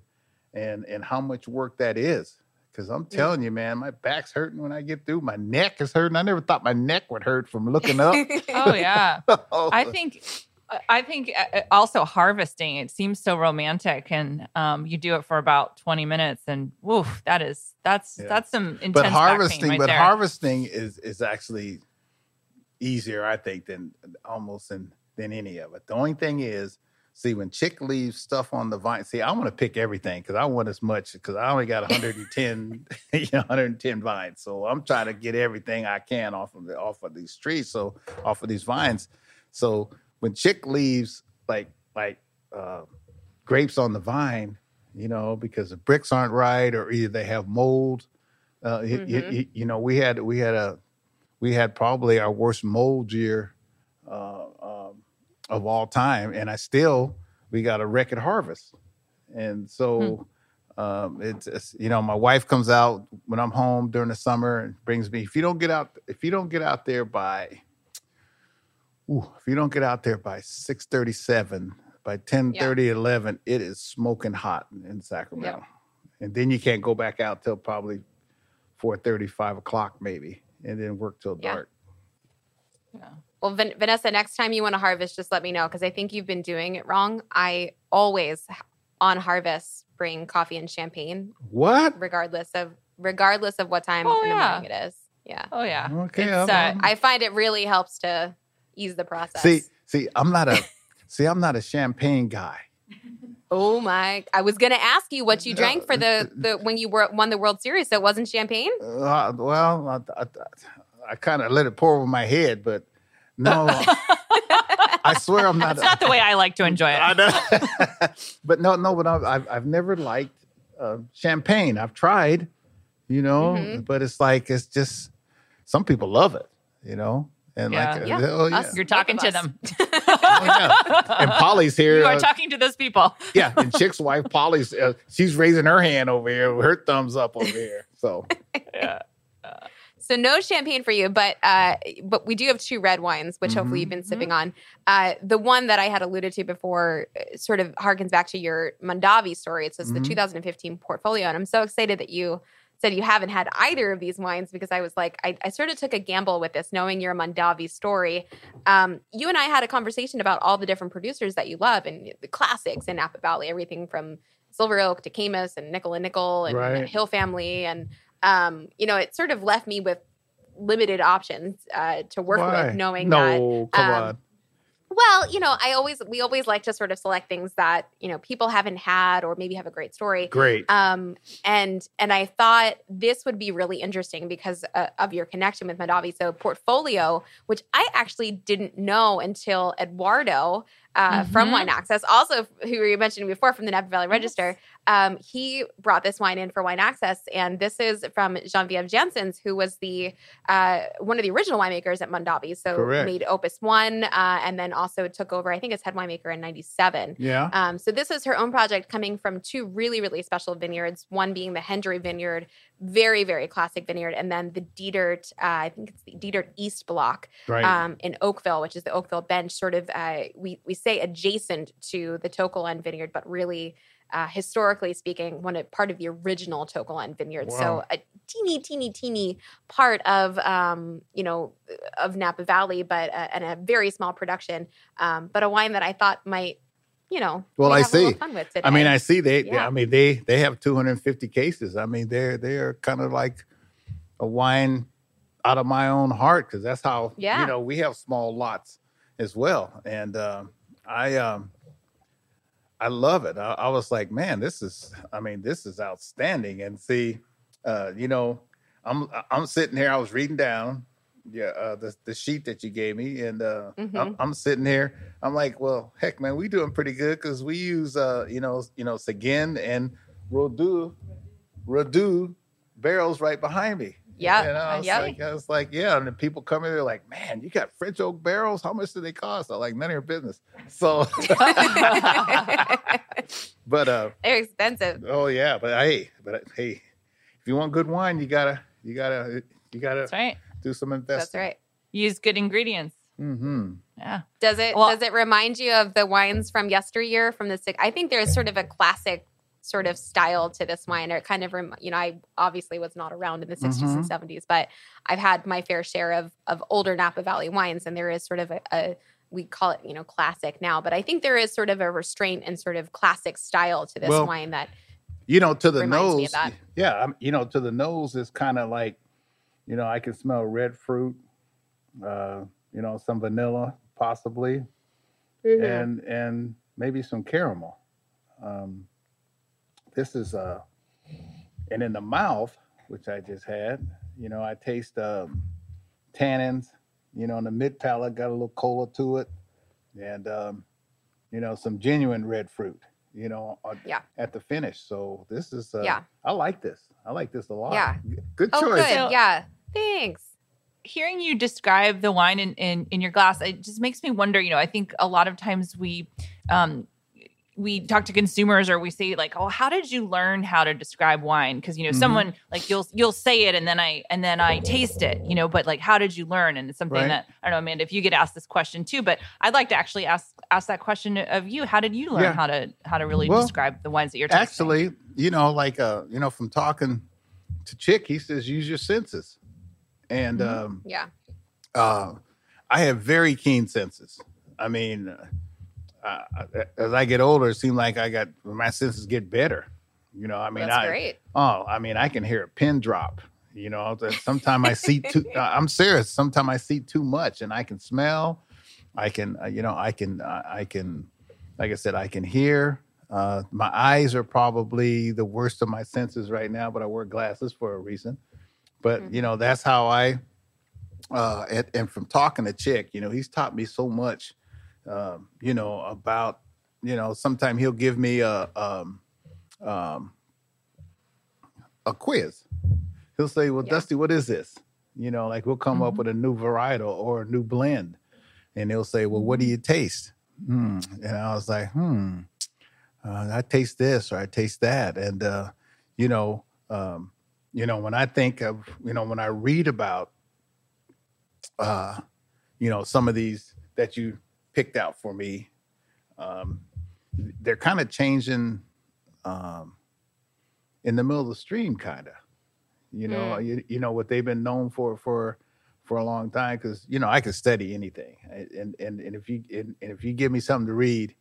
and and how much work that is. Cause I'm telling you, man, my back's hurting when I get through. My neck is hurting. I never thought my neck would hurt from looking up. oh yeah. I think I think uh, also harvesting. It seems so romantic, and um, you do it for about twenty minutes, and woof, that is that's Yeah. that's some intense. but harvesting right but there. harvesting is is actually easier i think than almost than than any of it. The only thing is see when Chik leaves stuff on the vine see i want to pick everything because i want as much because i only got 110 you know, 110 vines. So i'm trying to get everything i can off of the off of these trees so off of these vines. So when Chik leaves like like uh grapes on the vine you know because the Brix aren't right or either they have mold uh, y- y- Mhm. y- you know, we had we had a we had probably our worst mold year uh, um, of all time, and I still we got a record harvest, and so um, it's, it's you know my wife comes out when I'm home during the summer and brings me. If you don't get out, if you don't get out there by, ooh, if you don't get out there by six thirty seven, by 10, 11, it is smoking hot in Sacramento, and then you can't go back out till probably four thirty, five o'clock maybe, and then work till Yeah. dark. Yeah. Well, Van- Vanessa, next time you want to harvest, just let me know because I think you've been doing it wrong. I always on harvest bring coffee and champagne, What? regardless of regardless of what time Oh, in the yeah. morning it is. Yeah, Oh yeah. Okay, It's, I'm- uh, I'm- I find it really helps to ease the process. See, see, I'm not a see, I'm not a champagne guy. Oh my! I was gonna ask you what you drank for the the when you were won the World Series. So it wasn't champagne. Uh, well, I, I, I kind of let it pour over my head, but no, I swear I'm not. That's not the way I like to enjoy it. I know. but no, no, but I've I've, I've never liked uh, champagne. I've tried, you know, Mhm. but it's like it's just some people love it, you know, and Yeah. like Yeah, oh yeah, us. You're talking to of them. oh, yeah. And Polly's here. you are uh, talking to those people. yeah, and Chik's wife Polly's uh, she's raising her hand over here, with her thumbs up over here. So Yeah. So no champagne for you, but uh, but we do have two red wines, which hopefully you've been sipping on. Uh, the one that I had alluded to before uh, sort of harkens back to your Mondavi story. It says the Mhm. 2015 portfolio, and I'm so excited that you said you haven't had either of these wines because I was like, I, I sort of took a gamble with this, knowing your Mondavi story. Um, you and I had a conversation about all the different producers that you love and the classics in Napa Valley, everything from Silver Oak to Caymus and Nickel and Nickel and, Right. Hill Family and um, you know, it sort of left me with limited options uh, to work why? with, knowing that. no, come um. Well, you know, I always we always like to sort of select things that you know people haven't had or maybe have a great story. Great. Um, and and I thought this would be really interesting because uh, of your connection with Mondavi. So portfolio, which I actually didn't know until Eduardo uh, from Mhm. Wine Access, also who you mentioned before from the Napa Valley Register. Um, he brought this wine in for Wine Access, and this is from Genevieve Janssens, who was the uh, one of the original winemakers at Mondavi. So Correct. made Opus One, uh, and then also took over, I think, as head winemaker in '97. Yeah. Um, so this is her own project coming from two really, really special vineyards. One being the Hendry Vineyard, very, very classic vineyard, and then the Dietert, uh, I think it's the Dietert East Block right. um, in Oakville, which is the Oakville Bench, sort of uh, we we say adjacent to the To Kalon Vineyard, but really. Uh, historically speaking, one of, part of the original To Kalon Vineyard, so a teeny, teeny, teeny part of um, you know of Napa Valley, but uh, and a very small production, um, but a wine that I thought might, you know, Well, I a see. fun with today. I mean, I see they. Yeah. I mean, they they have 250 cases. I mean, they're they're kind of like a wine out of my own heart because that's how Yeah. you know we have small lots as well, and um, I um I love it. I, I was like, man, this is. I mean, this is outstanding. And see, uh, you know, I'm I'm sitting here. I was reading down. Yeah, uh, the the sheet that you gave me, and uh, I'm, Mhm. I'm sitting here. I'm like, well, heck, man, we doing pretty good because we use, uh, you know, you know, Seguin and Rodu, Moreau barrels right behind me. Yeah, and I was yeah. like, I was like, yeah, and then people come in, they're like, man, you got French oak barrels? How much do they cost? I'm like, none of your business. So, but uh, They're expensive. oh yeah, but hey, but hey, if you want good wine, you gotta, you gotta, you gotta That's right. do some investing. That's right. Use good ingredients. Mm-hmm. Yeah. Does it Well- does it remind you of the wines from yesteryear from the six? I think there's sort of a classic sort of style to this wine, or it kind of rem- you know I obviously was not around in the 60s and 70s, but I've had my fair share of of older Napa Valley wines, and there is sort of a, a we call it you know classic now, but I think there is sort of a restraint and sort of classic style to this Well, wine that you know, to the nose, yeah, I'm, you know, to the nose is kind of like, you know, I can smell red fruit, uh, you know, some vanilla possibly, and and maybe some caramel. Um, this is uh, and in the mouth, which I just had, you know, I taste um, tannins. You know, in the mid palate, got a little cola to it, and um, you know, some genuine red fruit. You know, uh, Yeah. at the finish. So this is, uh, Yeah. I like this. I like this a lot. Yeah. G- good oh choice. good So- yeah thanks hearing you describe the wine in, in in your glass it just makes me wonder you know i think a lot of times we um we talk to consumers or we say like oh how did you learn how to describe wine because you know Mhm. someone like you'll you'll say it and then i and then i taste it you know but like how did you learn and it's something Right. that i don't know amanda if you get asked this question too but i'd like to actually ask ask that question of you how did you learn Yeah. how to how to really Well, describe the wines that you're tasting? Actually, you know, like uh, you know, from talking to Chik, he says use your senses, and Mhm. um, yeah uh, I have very keen senses. I mean, uh, uh, as I get older, it seems like I got my senses get better. You know, I mean, that's I great oh, I mean, I can hear a pin drop. You know, sometimes I see too. I'm serious. Sometimes I see too much, and I can smell. I can, uh, you know, I can, uh, I can, like I said, I can hear. Uh, my eyes are probably the worst of my senses right now, but I wear glasses for a reason. But you know, that's how I. Uh, and, and from talking to Chik, you know, he's taught me so much. Um, you know about, you know, sometimes he'll give me a um, um, a quiz. He'll say, "Well, Yeah. Dusty, what is this?" You know, like we'll come up Mhm. with a new varietal or a new blend, and he'll say, "Well, what do you taste?" Hmm. And I was like, "Hmm, uh, I taste this or I taste that," and uh, you know, um, you know, when I think of, you know, when I read about, uh, you know, some of these that you picked out for me, um, they're kind of changing um, in the middle of the stream, kind of. You know, you, you know what they've been known for for for a long time because you know I can study anything, and and and if you and, and if you give me something to read,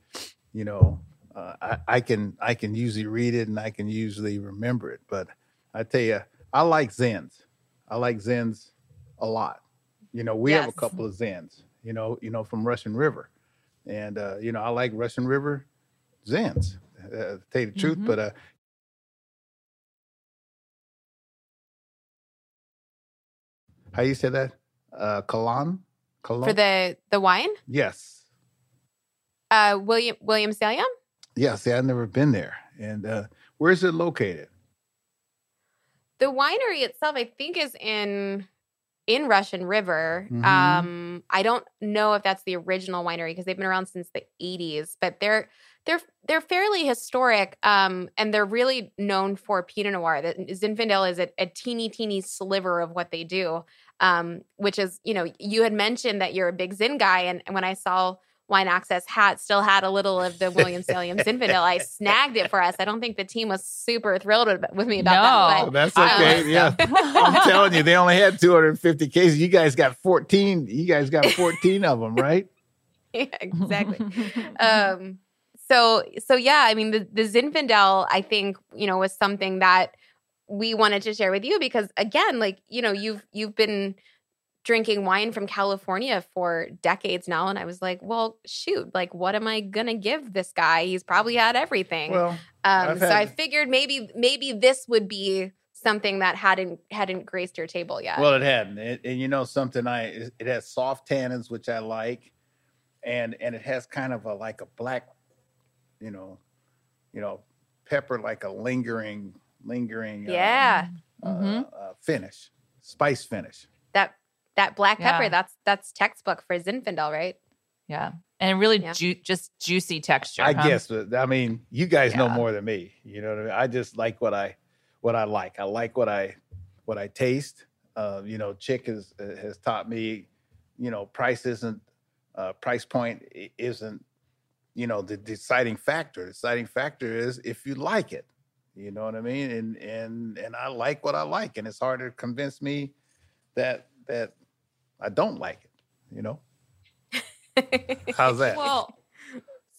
you know, uh, I, I can I can usually read it and I can usually remember it. But I tell you, I like Zins. I like Zins a lot. You know, we have a couple of Zins. You know, you know from Russian River, and uh, you know I like Russian River Zins. Uh, to tell you the truth, Mhm. but uh, how do you say that? Uh, Cologne. Cologne. for the the wine yes, uh william william Selyem? yeah. See, I've never been there, and uh, Where's it located? The winery itself, I think, is in in Russian River. Mhm. Um, I don't know if that's the original winery because they've been around since the 80s, but they're they're they're fairly historic, um, and they're really known for Pinot Noir. That Zinfandel is a, a teeny teeny sliver of what they do, um, which is you know you had mentioned that you're a big Zin guy, and, and when I saw Wine Access hat still had a little of the William Selyem Zinfandel, I snagged it for us. I don't think the team was super thrilled with, with me about No. that. Oh, But that's I okay. was, Yeah. I'm telling you, they only had 250 cases. You guys got 14. You guys got 14 of them, right? yeah, exactly. um so so yeah i mean the, the zinfandel i think you know was something that we wanted to share with you because again like you know you've you've been drinking wine from california for decades now and i was like well shoot like what am i gonna give this guy he's probably had everything Well, um I've so i figured maybe maybe this would be something that hadn't hadn't graced your table yet well, it hadn't. It, and you know something, I it it has soft tannins, which I like, and and it has kind of a like a black, you know, you know, pepper like a lingering, lingering, uh, yeah uh, Mhm. uh, finish, spice finish. That that black pepper Yeah. that's that's textbook for zinfandel right yeah. And really Yeah. ju- just juicy texture. I huh? guess. but, I mean, you guys know more than me. You know what I mean? I just like what I what I like. I like what I what I taste. Uh, you know, Chik has has taught me. You know, price isn't uh, price point isn't you know the deciding factor. The deciding factor is if you like it. You know what I mean? And and and I like what I like, and it's hard to convince me that that I don't like it. You know, how's that? Well,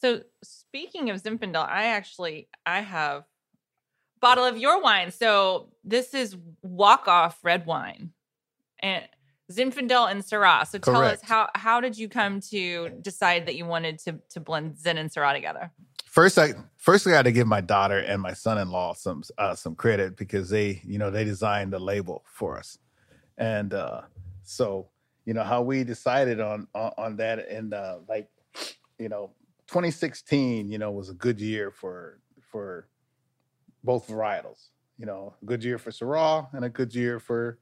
so speaking of Zinfandel, I actually I have bottle of your wine. So this is walk off red wine and Zinfandel and Syrah. So tell Correct. us how how did you come to decide that you wanted to to blend Zin and Syrah together? First, I first I got to give my daughter and my son-in-law some uh, some credit because they, you know, they designed the label for us, and uh, so you know how we decided on on, on that, and uh, like, you know, 2016, you know, was a good year for for both varietals. You know, a good year for Syrah and a good year for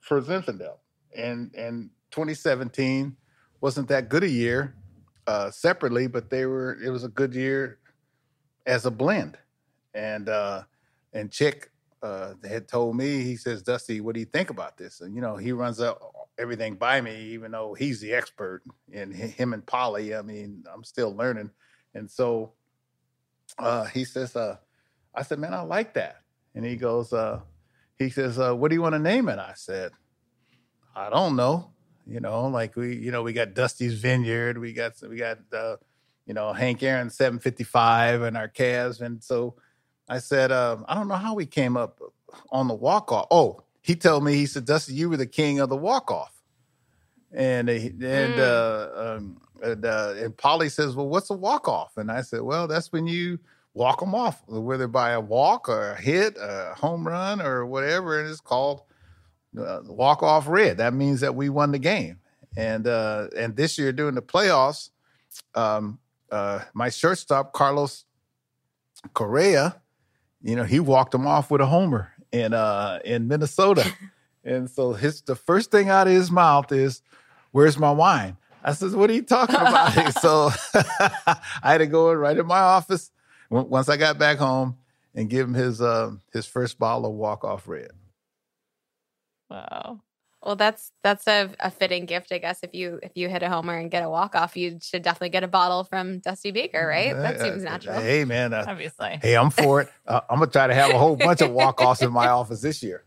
for Zinfandel, and and 2017 wasn't that good a year uh, separately, but they were. It was a good year as a blend, and uh, and Chik uh, had told me. He says, "Dusty, what do you think about this?" And you know, he runs up everything by me, even though he's the expert. And him and Polly, I mean, I'm still learning, and so uh, he says, uh, "I said, man, I like that." And he goes, uh, he says, uh, "What do you want to name it?" I said, "I don't know." You know, like we, you know, we got Dusty's Vineyard, we got we got uh, you know Hank Aaron 755 and our calves, and so I said, um, I don't know how we came up on the walk off. Oh, he told me he said, Dusty, you were the king of the walk off, and and Mm. uh, um, and, uh, and Polly says, well, what's a walk off? And I said, well, that's when you walk them off, whether by a walk or a hit, a home run or whatever, and it's called uh, walk off red. That means that we won the game. And uh, and this year during the playoffs, um, uh, my shortstop Carlos Correa, you know, he walked him off with a homer in uh, in Minnesota. and so his the first thing out of his mouth is, "Where's my wine?" I says, "What are you talking about?" so I had to go right in my office once I got back home and give him his uh, his first bottle of walk off red. Wow. Well, that's that's a, a fitting gift, I guess. If you if you hit a homer and get a walk off, you should definitely get a bottle from Dusty Baker, right? That Uh, seems natural. Hey man, uh, Obviously. hey, I'm for it. Uh, I'm gonna try to have a whole bunch of walk offs in my office this year.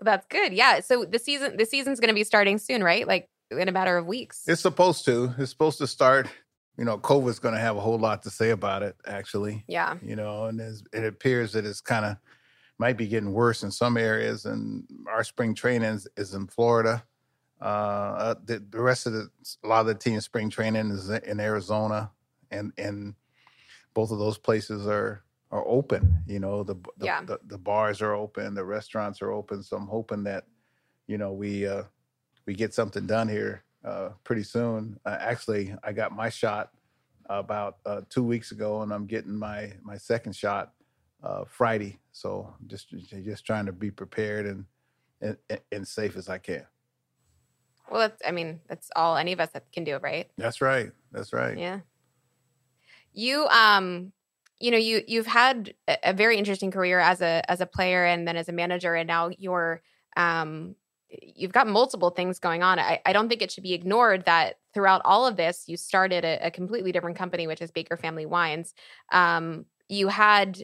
Well, That's good. Yeah. So the season the season's going to be starting soon, right? Like in a matter of weeks. It's supposed to. It's supposed to start. You know, COVID's going to have a whole lot to say about it. Actually, yeah. you know, and it appears that it's kind of might be getting worse in some areas. And our spring training is, is in Florida. Uh, uh, the, the rest of the a lot of the team spring training is in Arizona, and and both of those places are are open. You know, the the, Yeah. the the bars are open, the restaurants are open. So I'm hoping that you know we uh, we get something done here uh, pretty soon. Uh, actually, I got my shot about uh, two weeks ago, and I'm getting my my second shot uh, Friday. So just just trying to be prepared and and, and safe as I can. Well, that's, I mean, that's all any of us can do, right? That's right. That's right. Yeah. You, um, you know, you you've had a very interesting career as a as a player and then as a manager, and now you're, um, you've got multiple things going on. I, I don't think it should be ignored that throughout all of this, you started a, a completely different company, which is Baker Family Wines. Um, you had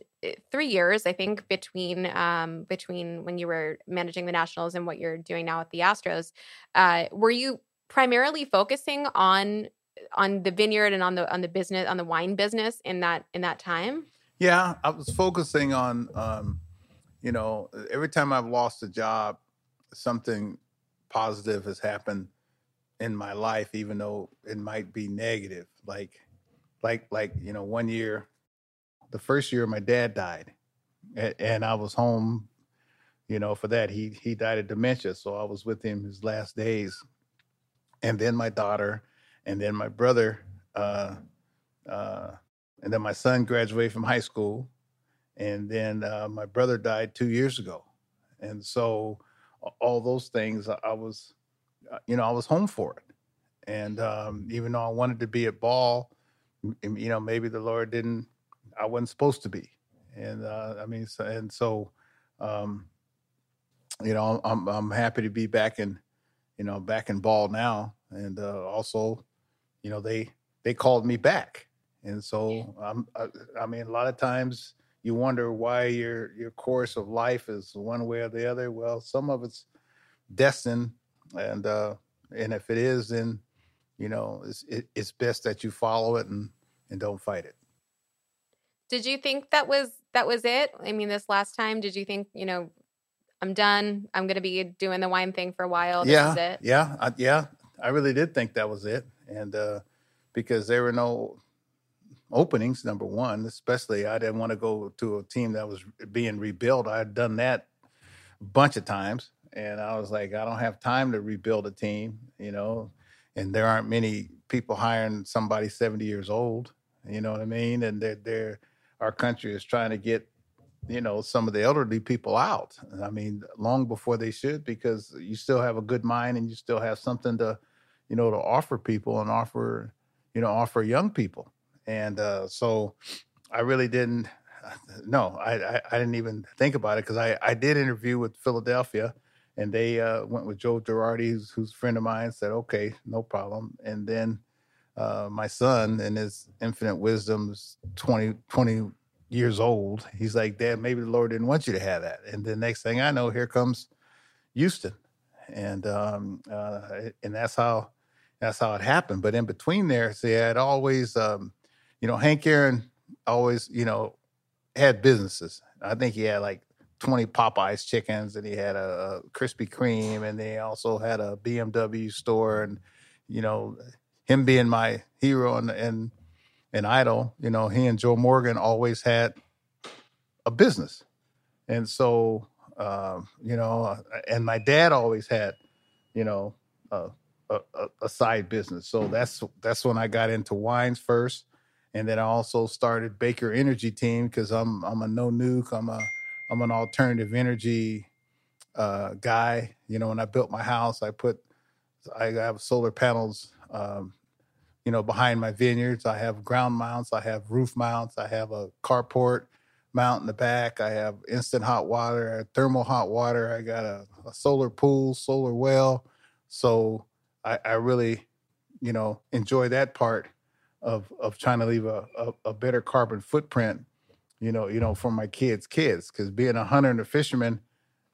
three years, I think, between um, between when you were managing the Nationals and what you're doing now at the Astros. Uh, were you primarily focusing on on the vineyard and on the on the business on the wine business in that in that time? Yeah, I was focusing on, um, you know, every time I've lost a job, something positive has happened in my life, even though it might be negative. Like, like, like, you know, one year the first year my dad died, and I was home, you know, for that. He he died of dementia, so I was with him his last days, and then my daughter, and then my brother, uh, uh, and then my son graduated from high school, and then uh, my brother died two years ago, and so all those things I was, uh, you know, I was home for it, and um, even though I wanted to be at ball, you know, maybe the Lord didn't I wasn't supposed to be. And uh, I mean, so, and so, um, you know, I'm I'm happy to be back in, you know, back in ball now, and uh, also, you know, they they called me back, and so I'm I, I mean, a lot of times you wonder why your your course of life is one way or the other. Well, some of it's destined, and uh, and if it is, then you know, it's it, it's best that you follow it and and don't fight it. Did you think that was that was it? I mean, this last time, did you think, you know, I'm done. I'm going to be doing the wine thing for a while. This yeah, yeah, I, yeah. I really did think that was it, and uh, because there were no openings. Number one, especially I didn't want to go to a team that was being rebuilt. I had done that a bunch of times, and I was like, I don't have time to rebuild a team, you know. And there aren't many people hiring somebody 70 years old. You know what I mean? And they're they're our country is trying to get you know some of the elderly people out. I mean long before they should because you still have a good mind and you still have something to you know to offer people and offer you know offer young people. And uh, so i really didn't no I, I, I didn't even think about it because i i did interview with philadelphia and they uh, went with joe girardi who's, who's a friend of mine said okay no problem. And then uh, my son in his infinite wisdom's is 20, 20 years old. He's like, Dad, maybe the Lord didn't want you to have that. And the next thing I know, here comes Houston. And um, uh, and that's how that's how it happened. But in between there, see, I'd always um, you know, Hank Aaron always, you know, had businesses. I think he had like 20 Popeyes chickens and he had a, a Krispy Kreme and they also had a BMW store and you know him being my hero and and and idol, you know, he and Joe Morgan always had a business, and so um, you know, and my dad always had, you know, a, a, a side business. So that's that's when I got into wines first, and then I also started Baker Energy Team because I'm I'm a no nuke, I'm a I'm an alternative energy uh, guy. You know, when I built my house, I put I have solar panels um, you know, behind my vineyards. I have ground mounts, I have roof mounts, I have a carport mount in the back, I have instant hot water, thermal hot water, I got a, a solar pool, solar well. So I, I, really, you know, enjoy that part of of trying to leave a, a, a better carbon footprint, you know, you know, for my kids' kids. Because being a hunter and a fisherman,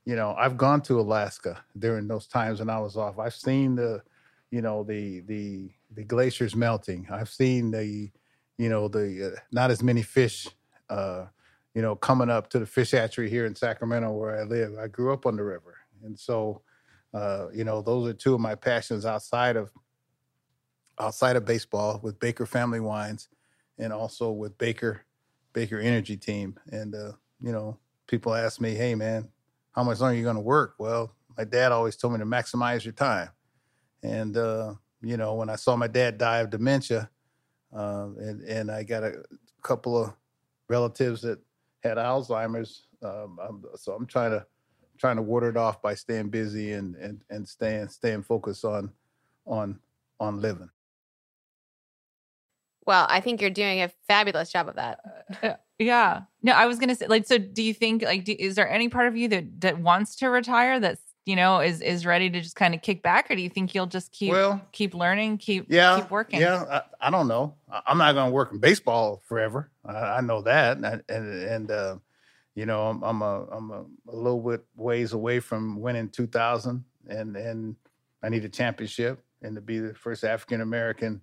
you know, I've gone to Alaska during those times when I was off. I've seen the you know the the the glaciers melting. I've seen the you know the uh, not as many fish uh, you know coming up to the fish hatchery here in Sacramento where I live. I grew up on the river, and so uh, you know those are two of my passions outside of outside of baseball with Baker Family Wines, and also with Baker Baker Energy Team. And uh, you know people ask me, hey man, how much longer are you going to work? Well, my dad always told me to maximize your time. And uh, you know, when I saw my dad die of dementia, um, and and I got a couple of relatives that had Alzheimer's. Um, I'm, so I'm trying to trying to ward it off by staying busy and and and staying staying focused on on on living. Well, I think you're doing a fabulous job of that. Uh, yeah. No, I was gonna say, like, so do you think, like, do, is there any part of you that that wants to retire? That's you know is is ready to just kind of kick back, or do you think you'll just keep Well, keep learning, keep yeah, keep working? Yeah, I, I don't know. I- I'm not going to work in baseball forever. I, I know that, and and, and uh, you know, I'm, I'm a I'm a, a little bit ways away from winning 2000, and and I need a championship and to be the first African American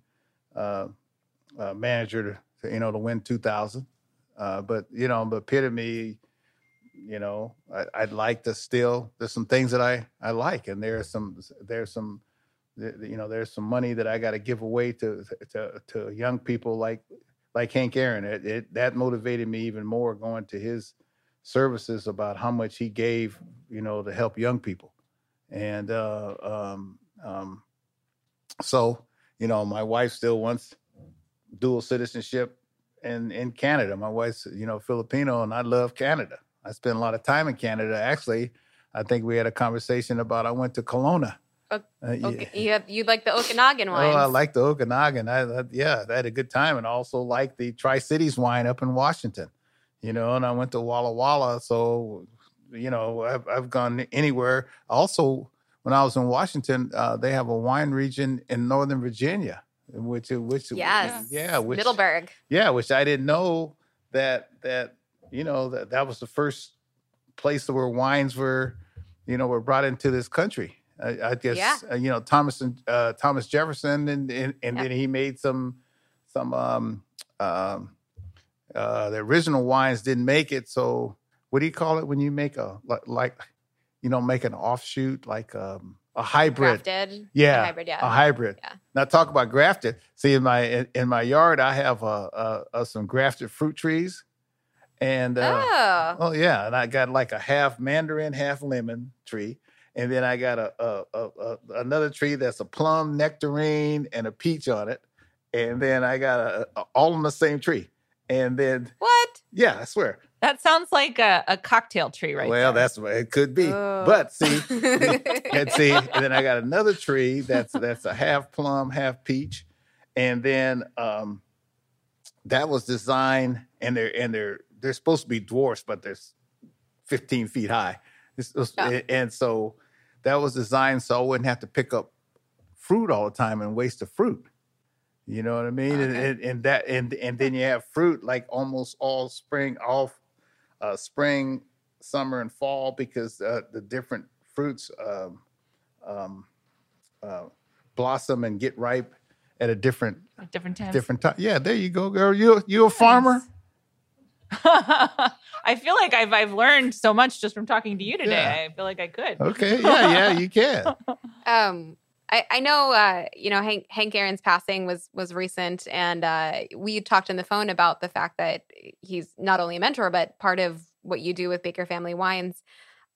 uh, uh, manager to, to you know to win 2000. Uh, but you know, but epitome, you know, I, I'd like to still. There's some things that I I like, and there's some there's some you know there's some money that I got to give away to to to young people like like Hank Aaron. It, it that motivated me even more going to his services about how much he gave you know to help young people, and uh, um, um, so you know my wife still wants dual citizenship in in Canada. My wife's you know Filipino, and I love Canada. I spent a lot of time in Canada. Actually, I think we had a conversation about I went to Kelowna. Uh, yeah. Okay, you have you like the Okanagan wine? Oh, I like the Okanagan. I, I yeah, I had a good time, and also like the Tri Cities wine up in Washington. You know, and I went to Walla Walla, so you know I've I've gone anywhere. Also, when I was in Washington, uh, they have a wine region in Northern Virginia, which which Yes. yeah, which Middleburg. yeah, which I didn't know that that you know that that was the first place where wines were, you know, were brought into this country. I, I guess Yeah. uh, you know Thomas and uh, Thomas Jefferson, and and, and Yep. then he made some some um, um, uh, the original wines didn't make it. So what do you call it when you make a like, you know make an offshoot like um, a hybrid? Grafted. Yeah, A hybrid, yeah. a hybrid. Yeah. Now talk about grafted. See in my in, in my yard, I have uh, uh, uh, some grafted fruit trees, and uh, oh. oh yeah, and I got like a half mandarin, half lemon tree, and then I got a, a, a, a another tree that's a plum, nectarine, and a peach on it, and then I got a, all on the same tree, and then What? yeah, I swear. That sounds like a, a cocktail tree, right? well, there. that's what it could be, Oh. but see. and see, and then I got another tree that's that's a half plum, half peach, and then um, that was designed, and they're and they're they're supposed to be dwarfs, but they're 15 feet high, It's- it's- Oh. and so that was designed so I wouldn't have to pick up fruit all the time and waste the fruit. You know what I mean? And, Okay. and, and that and and then you have fruit like almost all spring, all uh, spring, summer, and fall because uh, the different fruits um, um, uh, blossom and get ripe at a different At different times. different time. Yeah, there you go, girl. You you a farmer? I feel like I've I've learned so much just from talking to you today. Yeah. I feel like I could. Okay, yeah, yeah, you can. Um, I, I know, uh, you know, Hank, Hank Aaron's passing was was recent, and uh, we talked on the phone about the fact that he's not only a mentor but part of what you do with Baker Family Wines.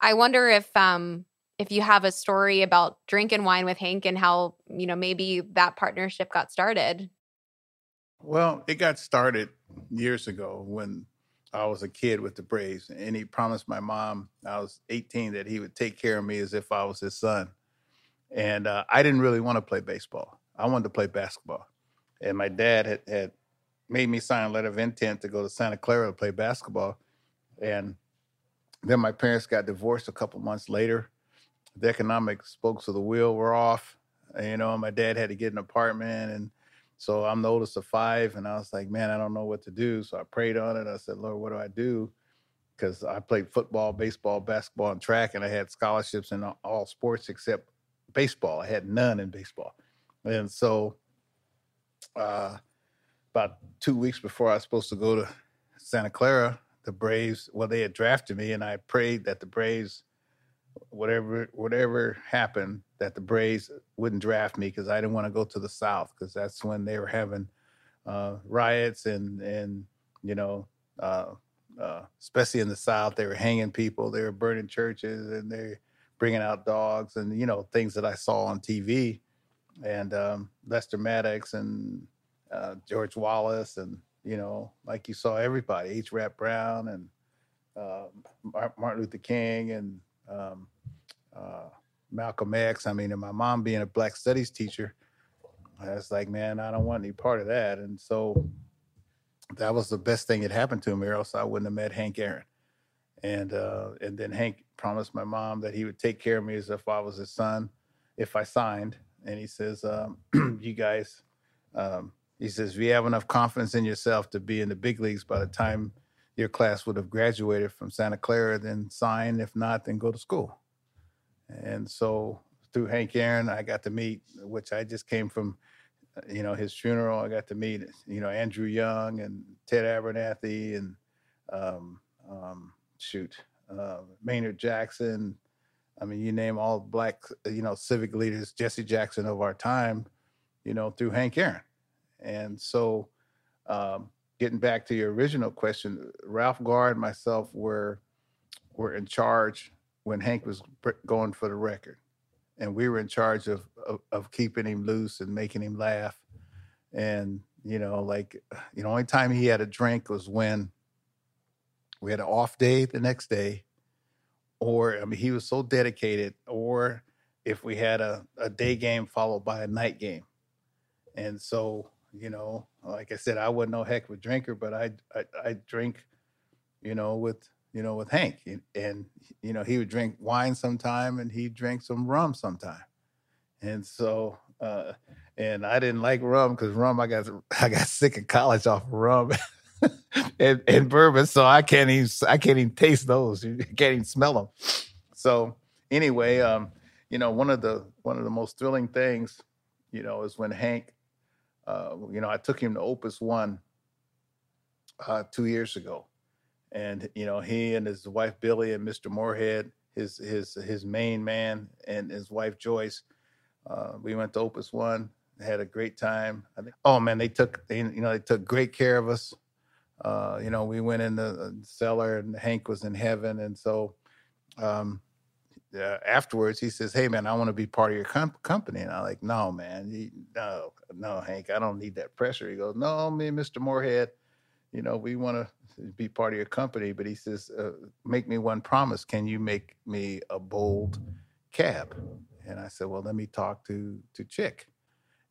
I wonder if um, if you have a story about drinking wine with Hank and how you know maybe that partnership got started. Well, it got started years ago when I was a kid with the Braves, and he promised my mom I was 18 that he would take care of me as if I was his son. And uh, I didn't really want to play baseball. I wanted to play basketball. And my dad had, had made me sign a letter of intent to go to Santa Clara to play basketball. And then my parents got divorced a couple months later. The economic spokes of the wheel were off. You know, my dad had to get an apartment and so I'm the oldest of five, and I was like, man, I don't know what to do. So I prayed on it. I said, Lord, what do I do? Because I played football, baseball, basketball, and track, and I had scholarships in all- sports except baseball. I had none in baseball. And so uh, about two weeks before I was supposed to go to Santa Clara, the Braves, well, they had drafted me, and I prayed that the Braves, whatever whatever happened, that the Braves wouldn't draft me because I didn't want to go to the South because that's when they were having uh, riots and and you know, uh, uh, especially in the South, they were hanging people, they were burning churches, and they're bringing out dogs and you know things that I saw on TV, and um, Lester Maddox and uh, George Wallace, and you know, like you saw everybody, H. Rap Brown, and uh, Martin Luther King, and um, uh, Malcolm X. I mean, and my mom being a Black Studies teacher, I was like, man, I don't want any part of that. And so that was the best thing that happened to me, or else I wouldn't have met Hank Aaron. And uh, and then Hank promised my mom that he would take care of me as if I was his son, if I signed. And he says, um, "You guys," um, he says, "if you have enough confidence in yourself to be in the big leagues by the time your class would have graduated from Santa Clara, then sign. If not, then go to school." And so through Hank Aaron, I got to meet, which I just came from you know, his funeral. I got to meet, you know, Andrew Young and Ted Abernathy and um, um, shoot, uh, Maynard Jackson. I mean, you name all black, you know, civic leaders, Jesse Jackson of our time, you know, through Hank Aaron. And so, um, getting back to your original question, Ralph Garr and myself were were in charge when Hank was going for the record and we were in charge of, of, of keeping him loose and making him laugh. And you know, like you know, only time he had a drink was when we had an off day the next day, or I mean, he was so dedicated, or if we had a, a day game followed by a night game. And so, you know, like I said, I wasn't no heck of a drinker, but I I, I drink, you know, with you know, with Hank. And, you know, he would drink wine sometime and he'd drink some rum sometime. And so, uh, and I didn't like rum because rum, I got, I got sick in college off of rum and, and bourbon. So I can't even, I can't even taste those. You can't even smell them. So anyway, um, you know, one of the, one of the most thrilling things, you know, is when Hank, uh, you know, I took him to Opus One uh, two years ago and you know he and his wife Billye and Mr. Moorhead, his his his main man, and his wife Joyce. Uh, we went to Opus One, had a great time. I think, oh man, they took they, you know they took great care of us. Uh, you know, we went in the cellar and Hank was in heaven, and so um, uh, afterwards he says, "Hey man, I want to be part of your com- company." And I'm like, "No man, no, no, Hank, I don't need that pressure." He goes, "No, me Mr. Moorhead." you know, we want to be part of your company, but he says, uh, make me one promise. Can you make me a bold cab? And I said, well, let me talk to to Chik.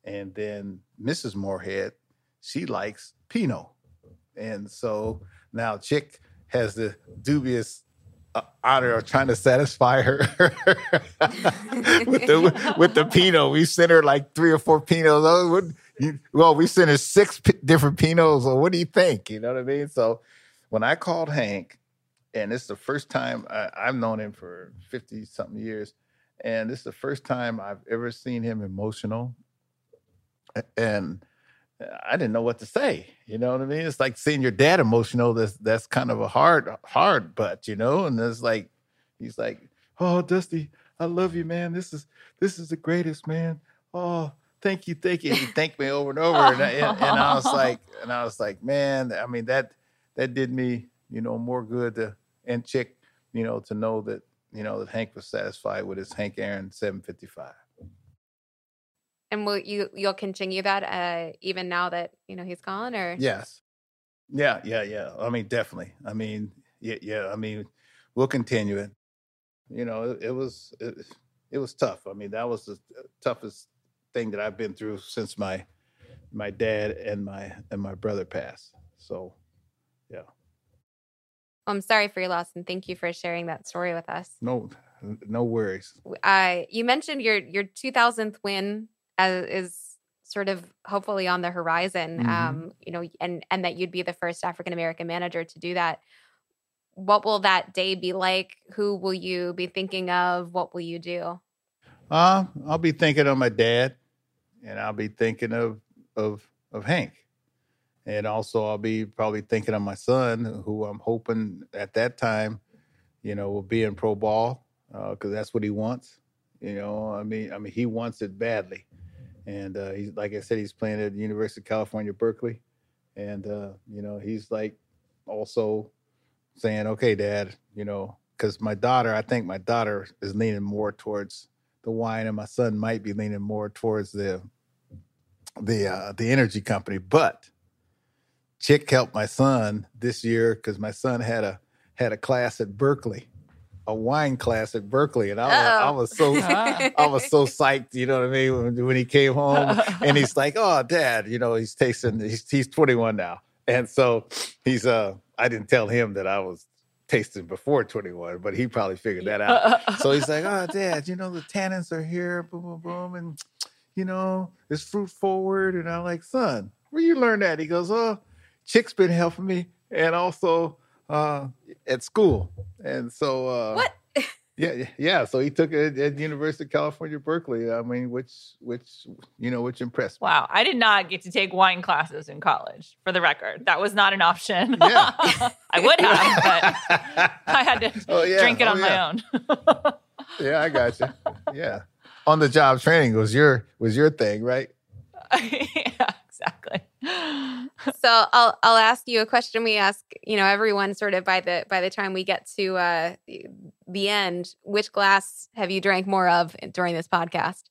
And then Mrs. Moorhead, she likes Pinot. And so now Chik has the dubious uh, honor of trying to satisfy her with the with the Pinot. We sent her like three or four Pinots. Oh, what, you, well, we sent her six p- different Pinots. So what do you think? You know what I mean? So when I called Hank, and it's the first time I, I've known him for 50 something years, and this is the first time I've ever seen him emotional. And I didn't know what to say. You know what I mean? It's like seeing your dad emotional. That's that's kind of a hard, hard but, you know, and it's like he's like, Oh, Dusty, I love you, man. This is this is the greatest, man. Oh, thank you, thank you. And he thanked me over and over. And I, and, and I was like, and I was like, man, I mean, that that did me, you know, more good to and Chik, you know, to know that you know that Hank was satisfied with his Hank Aaron 755. And will you you'll continue that uh, even now that you know he's gone, or yes, yeah, yeah, yeah. I mean, definitely. I mean, yeah, yeah. I mean, we'll continue it. You know, it, it was it, it was tough. I mean, that was the toughest thing that I've been through since my my dad and my and my brother passed. So yeah. I'm sorry for your loss, and thank you for sharing that story with us. No, no worries. Uh, you mentioned your your 2000th win as, is sort of hopefully on the horizon. Mm-hmm. Um, you know, and and that you'd be the first African American manager to do that. What will that day be like? Who will you be thinking of? What will you do? Uh, I'll be thinking of my dad, and I'll be thinking of of of Hank and also I'll be probably thinking of my son, who I'm hoping at that time, you know, will be in pro ball because uh, that's what he wants. You know, I mean, I mean, he wants it badly, and uh, he's like I said, he's playing at the University of California, Berkeley, and uh, you know, he's like also saying, "Okay, Dad," you know, because my daughter, I think my daughter is leaning more towards the wine, and my son might be leaning more towards the the uh, the energy company. But Chik helped my son this year because my son had a had a class at Berkeley, a wine class at Berkeley, and I was, I was so I was so psyched. You know what I mean when, when he came home and he's like, "Oh, Dad," you know, he's tasting. He's he's 21 now, and so he's uh. I didn't tell him that I was tasting before 21, but he probably figured that out. So he's like, "Oh, Dad, you know the tannins are here, boom, boom, boom, and you know it's fruit forward." And I'm like, "Son, where you learn that?" He goes, "Oh, Chik's been helping me, and also uh, at school." And so, uh, What? Yeah, yeah. So he took it at University of California, Berkeley. I mean, which, which, you know, which impressed me. Wow, I did not get to take wine classes in college. For the record, that was not an option. Yeah. I would have, but I had to Oh, yeah. drink it Oh, on yeah. my own. Yeah, I got you. Yeah, on the job training was your was your thing, right? yeah, exactly. So I'll I'll ask you a question we ask you know everyone sort of by the by the time we get to uh the- the end which glass have you drank more of during this podcast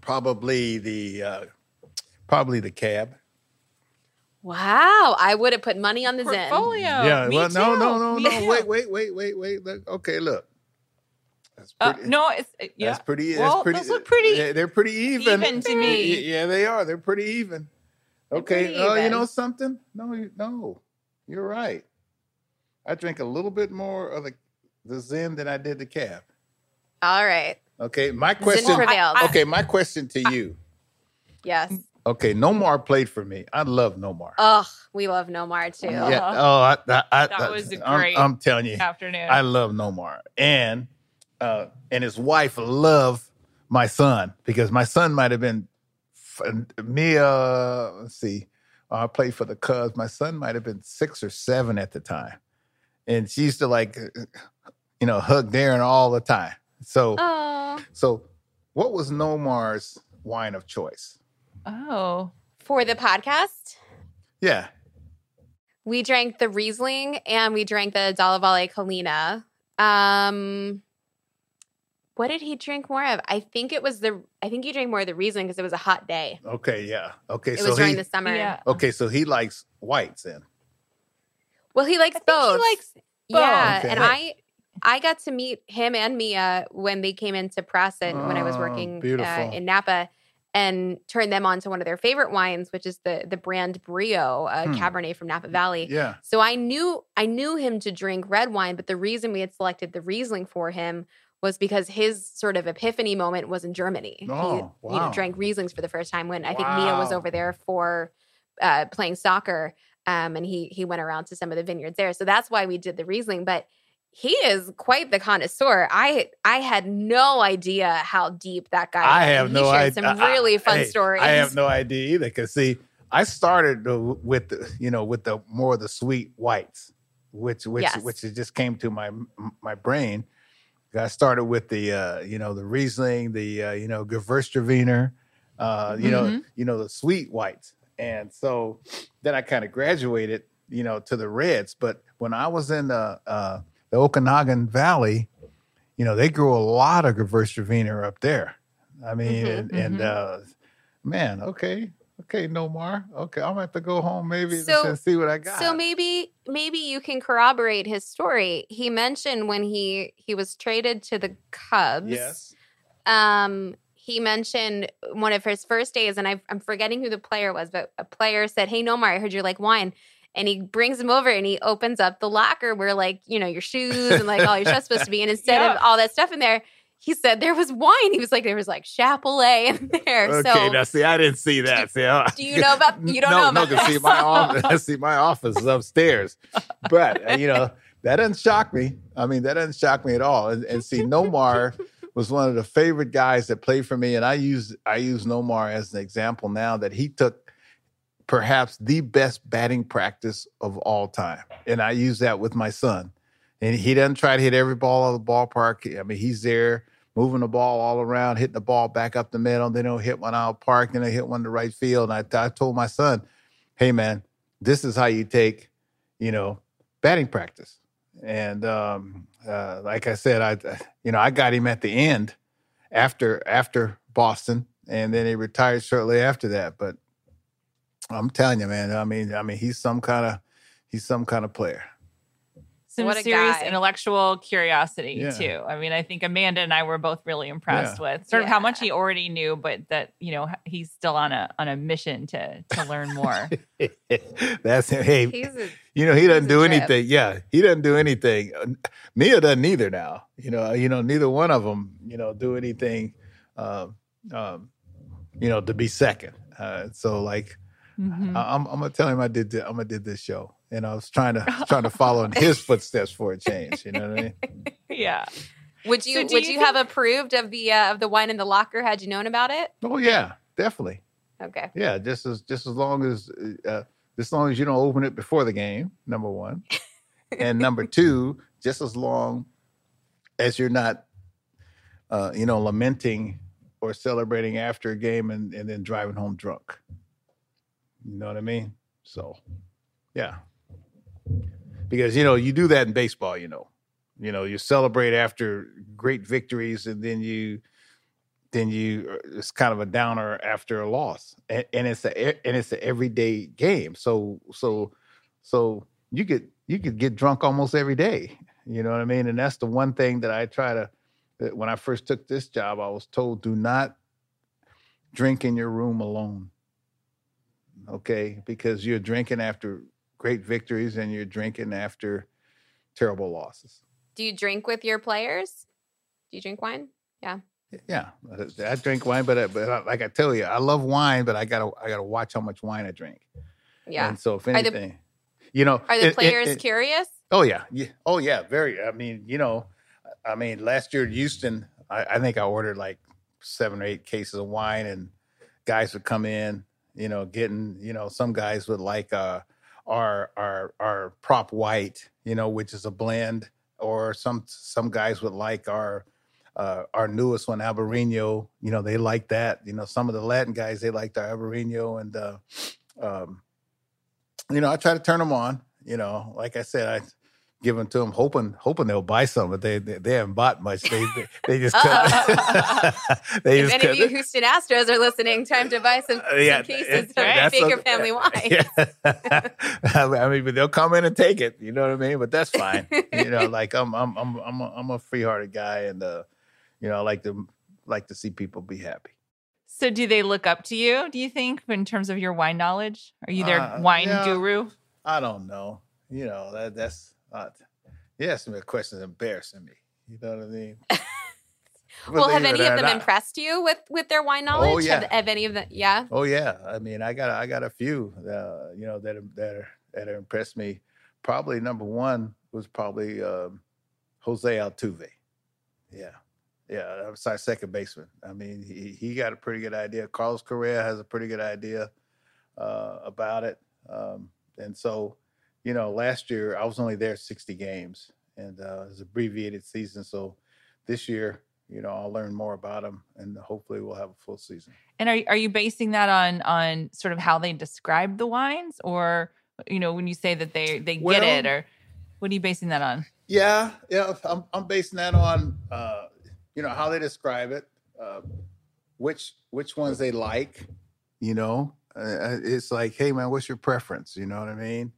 Probably the uh, probably the cab. wow I would have put money on the Zin yeah. Me well, no, too. no, no, Me no. too. Wait, wait, wait, wait, wait. Look, okay, look. That's Uh, no, it's uh, yeah. That's pretty. Well, that's pretty. those look pretty they're pretty even. even to me. Yeah, they are. They're pretty even. They're Okay. pretty Oh, you know something? No, you, no. You're right. I drink a little bit more of the the Zin than I did the cab. all right Okay. My Zin question. prevailed okay, my question to you. yes Okay, Nomar played for me. I love Nomar. ugh we love Nomar too yeah. Oh, I, I, I, That was a I'm- great I'm, telling you, Afternoon. I love Nomar, and uh, and his wife love my son because my son might have been f- me. Uh, let's see, I played for the Cubs. My son might have been six or seven at the time, and she used to like, uh, you know, hug Darren all the time. So, oh so what was Nomar's wine of choice? oh, for the podcast Yeah, we drank the Riesling and we drank the Dalla Valle Collina. Um, what did he drink more of? I think it was the. I think he drank more of the Riesling because it was a hot day. okay, yeah, okay. It so was during he, the summer. yeah. okay, so he likes whites then. Well, he likes I think both. he likes both. yeah, Okay. and I I got to meet him and Mia when they came into press and when I was Oh, working uh, in Napa. And turned them on to one of their favorite wines, which is the the brand Brio, a Hmm. Cabernet from Napa Valley. Yeah. So I knew I knew him to drink red wine, but the reason we had selected the Riesling for him was because his sort of epiphany moment was in Germany. Oh, he, you know, drank Rieslings for the first time when I think Mia was over there for uh, playing soccer, um, and he he went around to some of the vineyards there. So that's why we did the Riesling. But he is quite the connoisseur. I I had no idea how deep that guy. I have He no idea. Some really fun Hey, stories. I have no idea either. Cause see, I started with the, you know, with the more of the sweet whites, which which Yes. which just came to my my brain. I started with the uh, you know the Riesling, the uh, you know Gewürztraminer, uh, you know Mhm. you know the sweet whites, and so then I kind of graduated, you know, to the reds. But when I was in the uh, the Okanagan Valley, you know, they grew a lot of Gewürztraminer up there. I mean, Mhm, and, and uh, man, okay, okay, no more. Okay, I'm gonna have to go home maybe and So- s- see what I got. So maybe maybe you can corroborate his story. He mentioned when he he was traded to the Cubs. yes, Um he mentioned one of his first days, and I, I'm forgetting who the player was, but a player said, "Hey, Nomar, I heard you like wine." And he brings him over and he opens up the locker where, like, you know, your shoes and like all your stuff's supposed to be. And instead of all that stuff in there, he said there was wine. He was like, there was like Chappellet in there. okay. so now see, I didn't see that. See, I- do you know about? You don't no, know about no, see, my office, see, my office is upstairs. But uh, you know, that doesn't shock me. I mean, that doesn't shock me at all. And, and see, Nomar was one of the favorite guys that played for me, and I use I use Nomar as an example now that he took perhaps the best batting practice of all time, and I use that with my son. And he doesn't try to hit every ball out of the ballpark. I mean, he's there moving the ball all around, hitting the ball back up the middle. Then he'll hit one out of park, then he'll hit one to right field. And I, I told my son, hey, man, this is how you take, you know, batting practice. And um, uh, like I said, I, you know, I got him at the end after after Boston, and then he retired shortly after that. But I'm telling you, man. I mean, I mean, he's some kind of he's some kind of player. Some What a serious guy. intellectual curiosity Yeah. too. I mean, I think Amanda and I were both really impressed with sort of how much he already knew, but that you know he's still on a on a mission to to learn more. That's him. Hey, He's a, you know, he doesn't do anything. Yeah, he doesn't do anything. Uh, Mia doesn't either now. You know, you know, neither one of them, you know, do anything, um, um, you know, to be second. Uh, so like, Mhm. I- I'm, I'm gonna tell him I did. thi- I'm gonna did this show, and I was trying to trying to follow in his footsteps for a change. You know what I mean? yeah. would you So would you you, have approved of the uh, of the wine in the locker had you known about it? Oh yeah, definitely. Okay. Yeah, just as just as long as uh, as long as you don't open it before the game. Number one, and number two, just as long as you're not, uh, you know, lamenting or celebrating after a game and, and then driving home drunk. You know what I mean? So, yeah, because you know you do that in baseball. You know, you know you celebrate after great victories and then you then you uh, it's kind of a downer after a loss. And, and it's a and it's an everyday game. So so so you could you could get drunk almost every day you know what i mean? And that's the one thing that i try to when i first took this job i was told do not drink in your room alone. Okay? Because you're drinking after great victories and you're drinking after terrible losses Do you drink with your players? Do you drink wine? Yeah, Yeah, I drink wine, but I, but I, like I tell you, I love wine, but I gotta I gotta watch how much wine I drink. Yeah. And so if the- anything, you know, Are the it- it- players it- curious? oh yeah, yeah, oh yeah, very. I mean, you know, I mean, last year in Houston, I, I think I ordered like seven or eight cases of wine, and guys would come in, you know, getting, you know, some guys would like uh, our our our prop white, you know, which is a blend, or some some guys would like our uh, our newest one, Albarino. You know, they like that. You know, some of the Latin guys they liked our Albarino, and uh, um, you know, I try to turn them on. You know, like I said, I give them to them, hoping hoping they'll buy some, but they they, they haven't bought much. They they, they just cut. they If just any of you Houston Astros are listening, time to buy some, Uh, yeah, some cases it- of that's Baker okay. family wine. Yeah. I mean, but they'll come in and take it. You know what I mean? But that's fine. you know, like I'm, I'm, I'm, I'm a, I'm a free-hearted guy, and uh, you know, I like to like to see people be happy. So do they look up to you, do you think, in terms of your wine knowledge? Are you their Uh, wine yeah. guru? I don't know. You know, that that's uh, yeah, some of the questions embarrassing me. You know what I mean? well, have any of them not. impressed you with with their wine knowledge? Oh, yeah. Have, have any of them? Yeah. Oh yeah, I mean, I got I got a few, uh, you know, that that are, that are impressed me. Probably number one was probably um, Jose Altuve. Yeah, yeah, that was our second baseman. I mean, he he got a pretty good idea. Carlos Correa has a pretty good idea uh, about it, um, and so you know, last year I was only there sixty games, and uh, it was abbreviated season. So this year, you know, I'll learn more about them, and hopefully we'll have a full season. And are are you basing that on on sort of how they describe the wines, or you know, when you say that they they get it, or what are you basing that on? Yeah, yeah. I'm I'm basing that on uh, you know how they describe it, uh, which which ones they like. You know, uh, it's like, hey man, what's your preference? You know what I mean?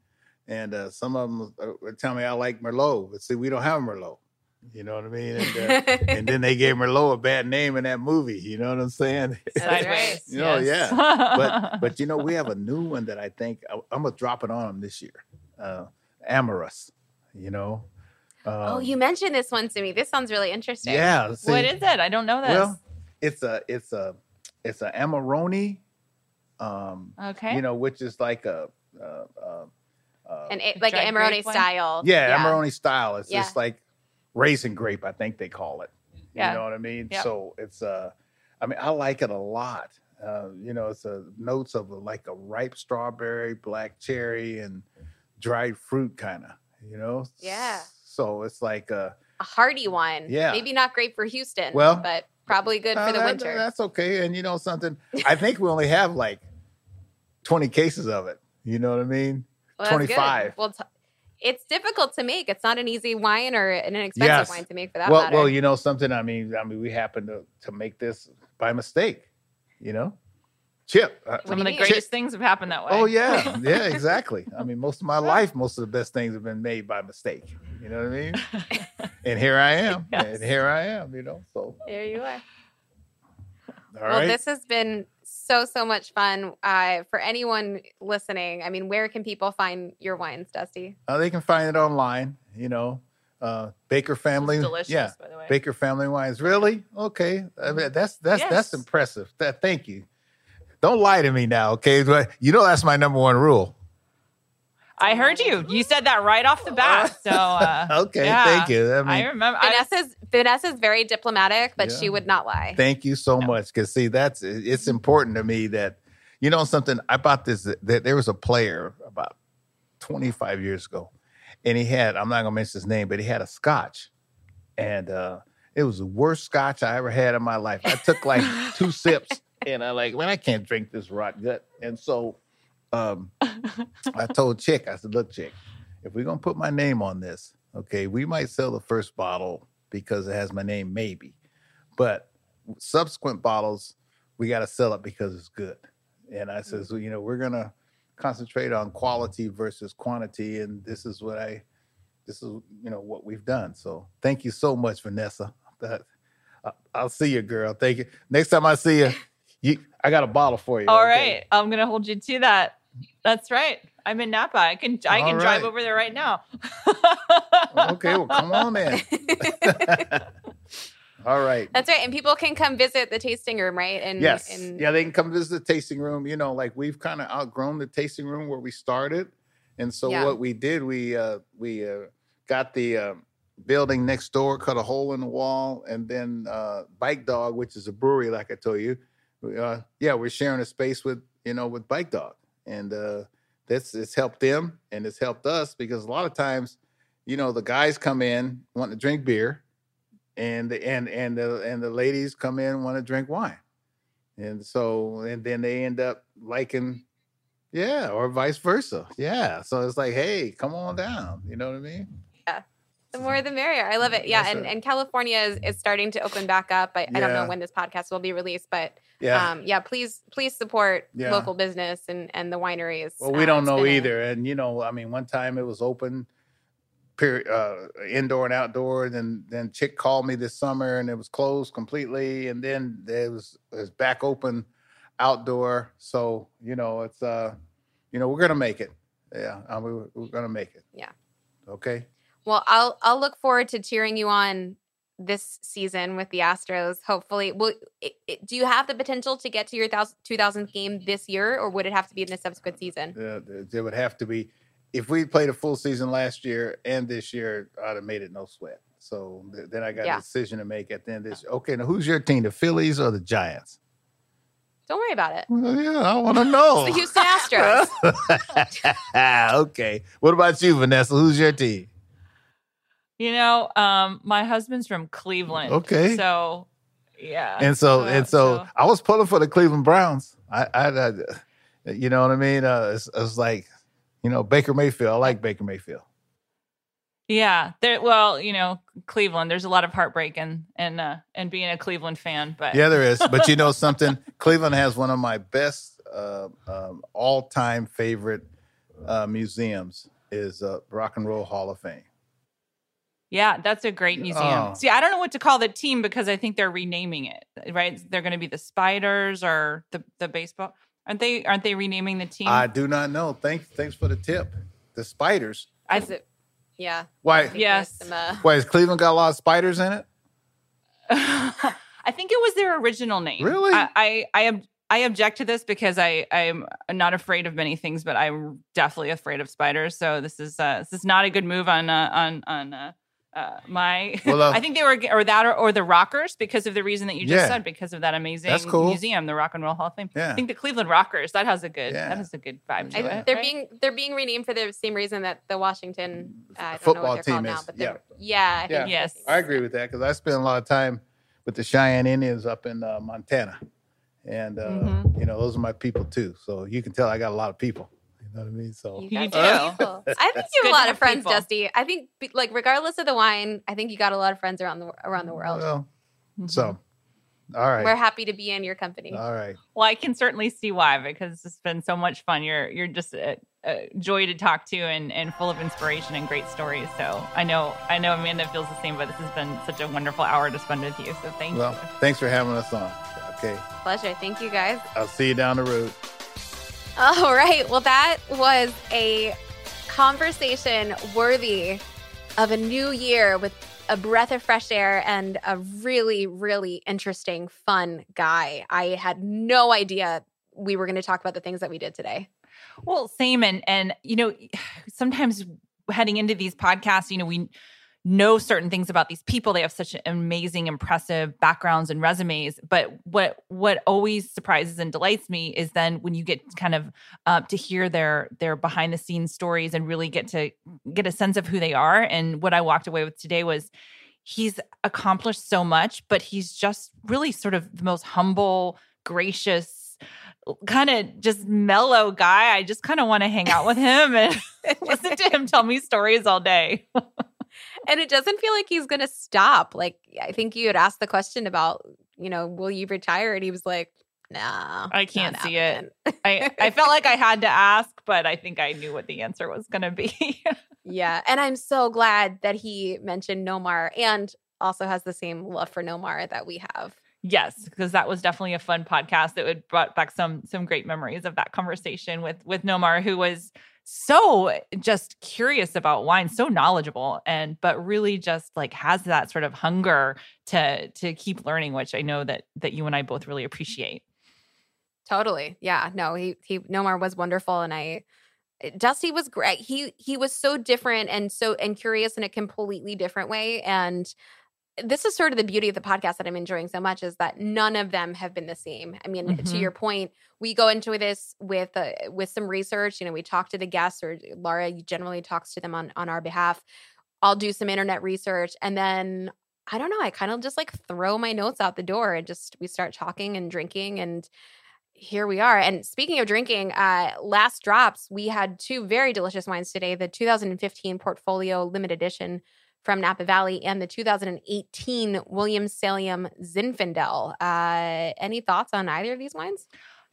And uh, some of them uh, tell me I like Merlot, but see, we don't have Merlot. You know what I mean? And, uh, and then they gave Merlot a bad name in that movie. You know what I'm saying? That's right. You know, yes. but but you know we have a new one that I think I, I'm gonna drop it on them this year. Uh, Amorous, you know. oh, Um, you mentioned this one to me. This sounds really interesting. Yeah. see, what is it? I don't know this. Well, it's a it's a it's a Amarone. Um, okay. you know, which is like a. Uh, uh, uh, And it, like Dried an Amarone style. yeah, Amarone style. It's Yeah. just like raisin grape, I think they call it. Yeah. You know what I mean? Yep. So it's uh I mean, I like it a lot. Uh, you know, it's a notes of like a ripe strawberry, black cherry, and dried fruit kind of, you know? Yeah. So it's like uh A hearty one. Yeah. Maybe not great for Houston. Well, but probably good uh, for the that- winter. That's okay. And you know something? I think we only have like 20 cases of it. You know what I mean? Well, 25. Well, t- it's difficult to make. It's not an easy wine or an inexpensive Yes. wine to make for that well, matter. well, you know something. I mean, I mean, we happened to to make this by mistake. You know, Chik. uh, What Some of the you mean? greatest things have happened that way. Oh yeah, yeah, exactly. I mean, most of my life, most of the best things have been made by mistake. You know what I mean? And here I am, Yes. and here I am. You know, so There you are. all well, right. this has been so so much fun. Uh, for anyone listening, I mean, where can people find your wines, Dusty? Uh, they can find it online. You know, uh, Baker Family. It's delicious, Yeah, by the way. Baker Family Wines. Really? Okay. I mean, that's that's that's impressive. That thank you. Don't lie to me now, okay? But You know that's my number one rule. I heard you. You said that right off the bat. So uh, Okay, yeah. thank you. I mean, I remember. I, Vanessa's Vanessa's very diplomatic, but she would not lie. Thank you so much. Because see, that's it's important to me that you know something. I bought this. That there was a player about 25 years ago, and he had. I'm not gonna mention his name, but he had a Scotch, and uh, it was the worst Scotch I ever had in my life. I took like two sips, and I like, man, I can't drink this rot gut. And so, um, I told Chik, I said, look, Chik, if we're gonna put my name on this, okay, we might sell the first bottle because it has my name, maybe, but subsequent bottles, we got to sell it because it's good. And I says, well, you know, we're gonna concentrate on quality versus quantity, and this is what I, this is you know what we've done. So thank you so much, Vanessa. That I'll see you, girl. Thank you. Next time I see you, you I got a bottle for you. all okay? right, I'm gonna hold you to that. That's right. I'm in Napa. I can I All can drive over there right now. Okay, well, come on in. All right. That's right, and people can come visit the tasting room, right? And yes. and yeah, they can come visit the tasting room. You know, like we've kind of outgrown the tasting room where we started, and so Yeah. what we did, we uh, we uh, got the uh, building next door, cut a hole in the wall, and then uh, Bike Dog, which is a brewery, like I told you, uh, yeah, we're sharing a space with you know with Bike Dog, and uh, that's it's helped them and it's helped us because a lot of times, you know, the guys come in wanting to drink beer, and the and and the and the ladies come in want to drink wine, and so and then they end up liking. Yeah, or vice versa. Yeah. So it's like, hey, come on down. You know what I mean? Yeah the more the merrier. I love it. Yeah, That's and, it. and California is, is starting to open back up. I, I don't know when this podcast will be released, but Yeah. um, yeah, please please support Yeah. local business and and the wineries. Well, we don't it's know been a- either. And you know, I mean, one time it was open, period, uh, indoor and outdoor. Then then Chik called me this summer, and it was closed completely. And then it was it was back open, outdoor. So you know, it's uh, you know, we're gonna make it. Yeah, uh, we, we're gonna make it. Yeah. Okay. Well, I'll I'll look forward to cheering you on this season with the Astros. Hopefully, will it, it, do you have the potential to get to your thousand, 2000th game this year, or would it have to be in the subsequent season? Uh, there- there would have to be. If we played a full season last year and this year, I'd have made it no sweat. So th- then I got Yeah. a decision to make at the end of this. Okay, now who's your team, the Phillies or the Giants? Don't worry about it. Well, yeah, I want to know. It's the Houston Astros. okay. What about you, Vanessa? Who's your team? You know, um, my husband's from Cleveland. Okay. So yeah. And so, Uh, and so, so- I was pulling for the Cleveland Browns. I, I, I you know what I mean? Uh, it's, it's like, you know, Baker Mayfield. I like Baker Mayfield. Yeah, there. Well, you know, Cleveland. There's a lot of heartbreak and and uh, and being a Cleveland fan, but Yeah, there is. But you know something? Cleveland has one of my best uh, um, all-time favorite uh, museums is uh, Rock and Roll Hall of Fame. Yeah, that's a great museum. Oh. See, I don't know what to call the team because I think they're renaming it. Right? They're going to be the Spiders or the the baseball. Aren't they? Aren't they renaming the team? I do not know. Thanks, thanks for the tip. The spiders. I Is it- yeah. Why? Yes. some, uh, Why has Cleveland got a lot of spiders in it? I think it was their original name. Really? I I, I am. I object to this because I I'm not afraid of many things, but I'm definitely afraid of spiders. So this is uh, this is not a good move on uh, on on uh, uh, my. Well, uh, I think they were or that or, or the Rockers because of the reason that you just Yeah. said because of that amazing That's cool. museum, the Rock and Roll Hall of Fame. Yeah. I think the Cleveland Rockers that has a good Yeah. that has a good vibe to I, it. they're right? being they're being renamed for the same reason that the Washington uh, I don't know Football what they're called team now, is, but they're, yeah, I think Yeah. Yes. I agree with that because I spent a lot of time with the Cheyenne Indians up in uh, Montana, and uh, Mhm. you know those are my people too. So you can tell I got a lot of people. You know what I mean? So You You do. I think you have a lot of friends, people. Dusty. I think, like, regardless of the wine, I think you got a lot of friends around the around the world. Well, Mhm. so All right. We're happy to be in your company. All right. Well, I can certainly see why because it's been so much fun. You're you're just a, a joy to talk to and, and full of inspiration and great stories. So I know I know Amanda feels the same, but this has been such a wonderful hour to spend with you. So thank well, you. thanks for having us on. Okay. Pleasure. Thank you guys. I'll see you down the road. All right. Well, that was a conversation worthy of a new year with a breath of fresh air and a really, really interesting, fun guy. I had no idea we were going to talk about the things that we did today. Well, same. And, and, you know, sometimes heading into these podcasts, you know, we, know certain things about these people. They have such amazing impressive backgrounds and resumes. But what what always surprises and delights me is then when you get kind of uh, to hear their their behind the scenes stories and really get to get a sense of who they are. And what i walked away with today was he's accomplished so much but he's just really sort of the most humble gracious kind of just mellow guy. I just kind of want to hang out with him and listen to him tell me stories all day and it doesn't feel like he's going to stop. Like, I think you had asked the question about, you know, will you retire? And he was like, nah. I can't see it. I, I felt like I had to ask, but I think I knew what the answer was going to be. yeah. And I'm so glad that he mentioned Nomar and also has the same love for Nomar that we have. Yes, because that was definitely a fun podcast that would brought back some some great memories of that conversation with with Nomar, who was so just curious about wine, so knowledgeable, and but really just like has that sort of hunger to to keep learning, which I know that that you and I both really appreciate. Totally, yeah. No, he he Nomar was wonderful, and I eh, Dusty was great. He he was so different and so and curious in a completely different way, and this is sort of the beauty of the podcast that I'm enjoying so much is that none of them have been the same. I mean, mm-hmm. to your point, we go into this with uh, with some research. You know, we talk to the guests, or Laura generally talks to them on on our behalf. I'll do some internet research, and then I don't know. I kind of just like throw my notes out the door and just we start talking and drinking and here we are. And speaking of drinking, uh, last drops, we had two very delicious wines today. The 2015 Portfolio Limited Edition from Napa Valley and the 2018 Williams Selyem Zinfandel. Uh, any thoughts on either of these wines?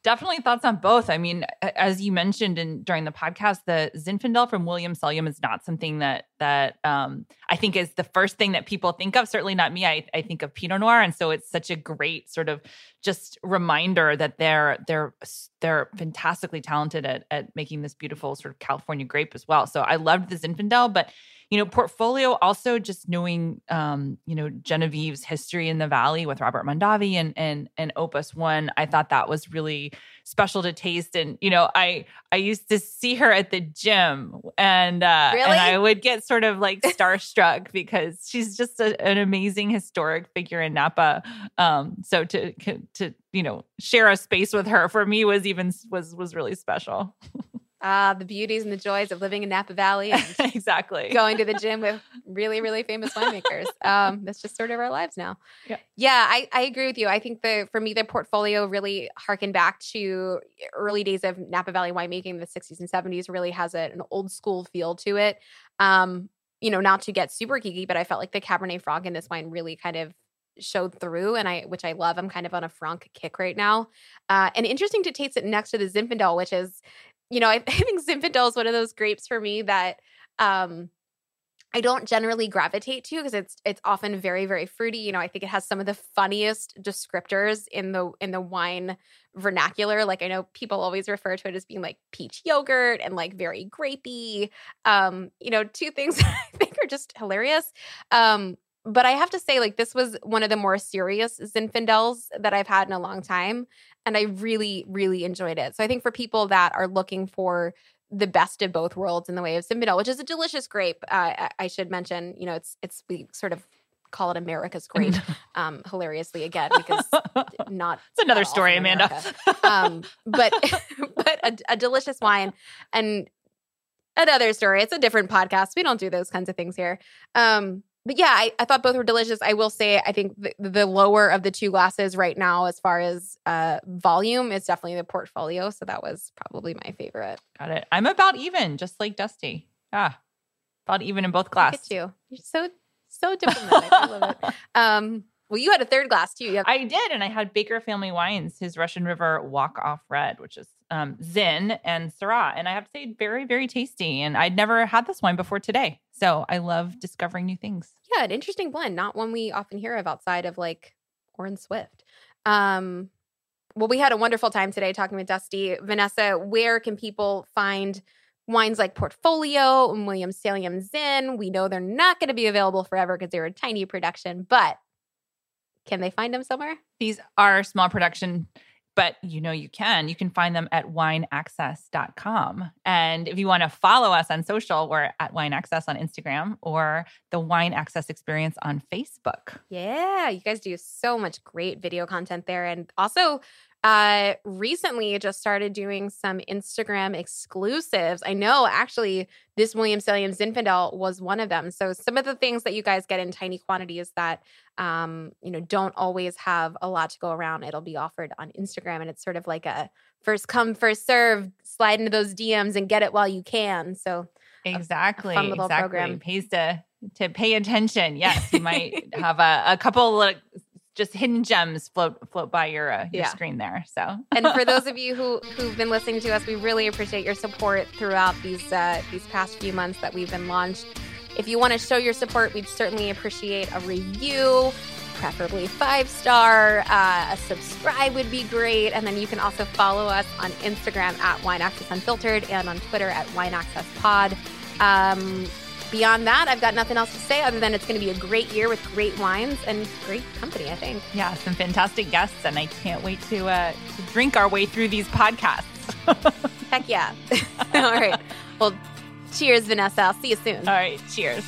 Definitely thoughts on both. I mean, as you mentioned in during the podcast, the Zinfandel from Williams Selyem is not something that that um, I think is the first thing that people think of. Certainly not me. I, I think of Pinot Noir, and so it's such a great sort of just reminder that they're they're they're fantastically talented at at making this beautiful sort of California grape as well. So I loved the Zinfandel, but you know, portfolio also just knowing, um, you know, Genevieve's history in the Valley with Robert Mondavi and and and Opus One. I thought that was really special to taste. And you know, I I used to see her at the gym, and uh, really? and I would get sort of like starstruck because she's just a, an amazing historic figure in Napa. Um, so to to you know share a space with her for me was even was was really special. Uh, the beauties and the joys of living in Napa Valley. exactly. Going to the gym with really, really famous winemakers. Um, that's just sort of our lives now. Yeah. Yeah, I, I agree with you. I think the for me the portfolio really harkened back to early days of Napa Valley winemaking, the 60s and 70s, really has a, an old school feel to it. Um, you know, not to get super geeky, but I felt like the Cabernet Franc in this wine really kind of showed through and I which I love. I'm kind of on a Franc kick right now. Uh, and interesting to taste it next to the Zinfandel, which is you know, I, I think Zinfandel is one of those grapes for me that um I don't generally gravitate to because it's it's often very very fruity. You know, I think it has some of the funniest descriptors in the in the wine vernacular. Like I know people always refer to it as being like peach yogurt and like very grapey. Um, you know, two things I think are just hilarious. Um, but I have to say, like, this was one of the more serious Zinfandels that I've had in a long time. And I really, really enjoyed it. So I think for people that are looking for the best of both worlds in the way of Zinfandel, which is a delicious grape, uh, I should mention, you know, it's, it's, we sort of call it America's grape, um, hilariously again, because not. It's another not story, Amanda. um, but, but a, a delicious wine and another story. It's a different podcast. We don't do those kinds of things here. Um, but yeah, I, I, thought both were delicious. I will say, I think the, the, lower of the two glasses right now, as far as uh, volume, is definitely the portfolio. So that was probably my favorite. Got it. I'm about even, just like Dusty. Ah, about even in both glasses. you. You're so so diplomatic. I love it. Um, Well, you had a third glass too. Have- I did, and I had Baker Family Wines, his Russian River Walk Off Red, which is um, Zin and Syrah, and I have to say, very, very tasty. And I'd never had this wine before today, so I love discovering new things. yeah, an interesting blend, not one we often hear of outside of like Orin Swift. Um, well, we had a wonderful time today talking with Dusty. Vanessa, where can people find wines like Portfolio and William Selyem Zin? We know they're not going to be available forever because they're a tiny production, but can they find them somewhere? These are small production, but you know you can. You can find them at wineaccess.com. And if you want to follow us on social, we're at Wine Access on Instagram or the Wine Access Experience on Facebook. Yeah, you guys do so much great video content there. And also, uh, recently just started doing some Instagram exclusives. I know actually this William Selyem Zinfandel was one of them. So some of the things that you guys get in tiny quantities that um, you know, don't always have a lot to go around. It'll be offered on Instagram and it's sort of like a first come, first serve, slide into those DMs and get it while you can. So Exactly. fun little exactly. program. Pays to to pay attention. Yes, you might have a, a couple just hidden gems float float by your uh, your Yeah. screen there. So and for those of you who who've been listening to us, we really appreciate your support throughout these uh, these past few months that we've been launched. If you want to show your support, we'd certainly appreciate a review, preferably five star. Uh, a subscribe would be great, and then you can also follow us on Instagram at Wine Access Unfiltered and on Twitter at Wine Access Pod. Um, beyond that, I've got nothing else to say other than it's going to be a great year with great wines and great company. I think. yeah, some fantastic guests, and I can't wait to uh, to drink our way through these podcasts. Heck yeah! All right. Well, cheers, Vanessa. I'll see you soon. All right, cheers.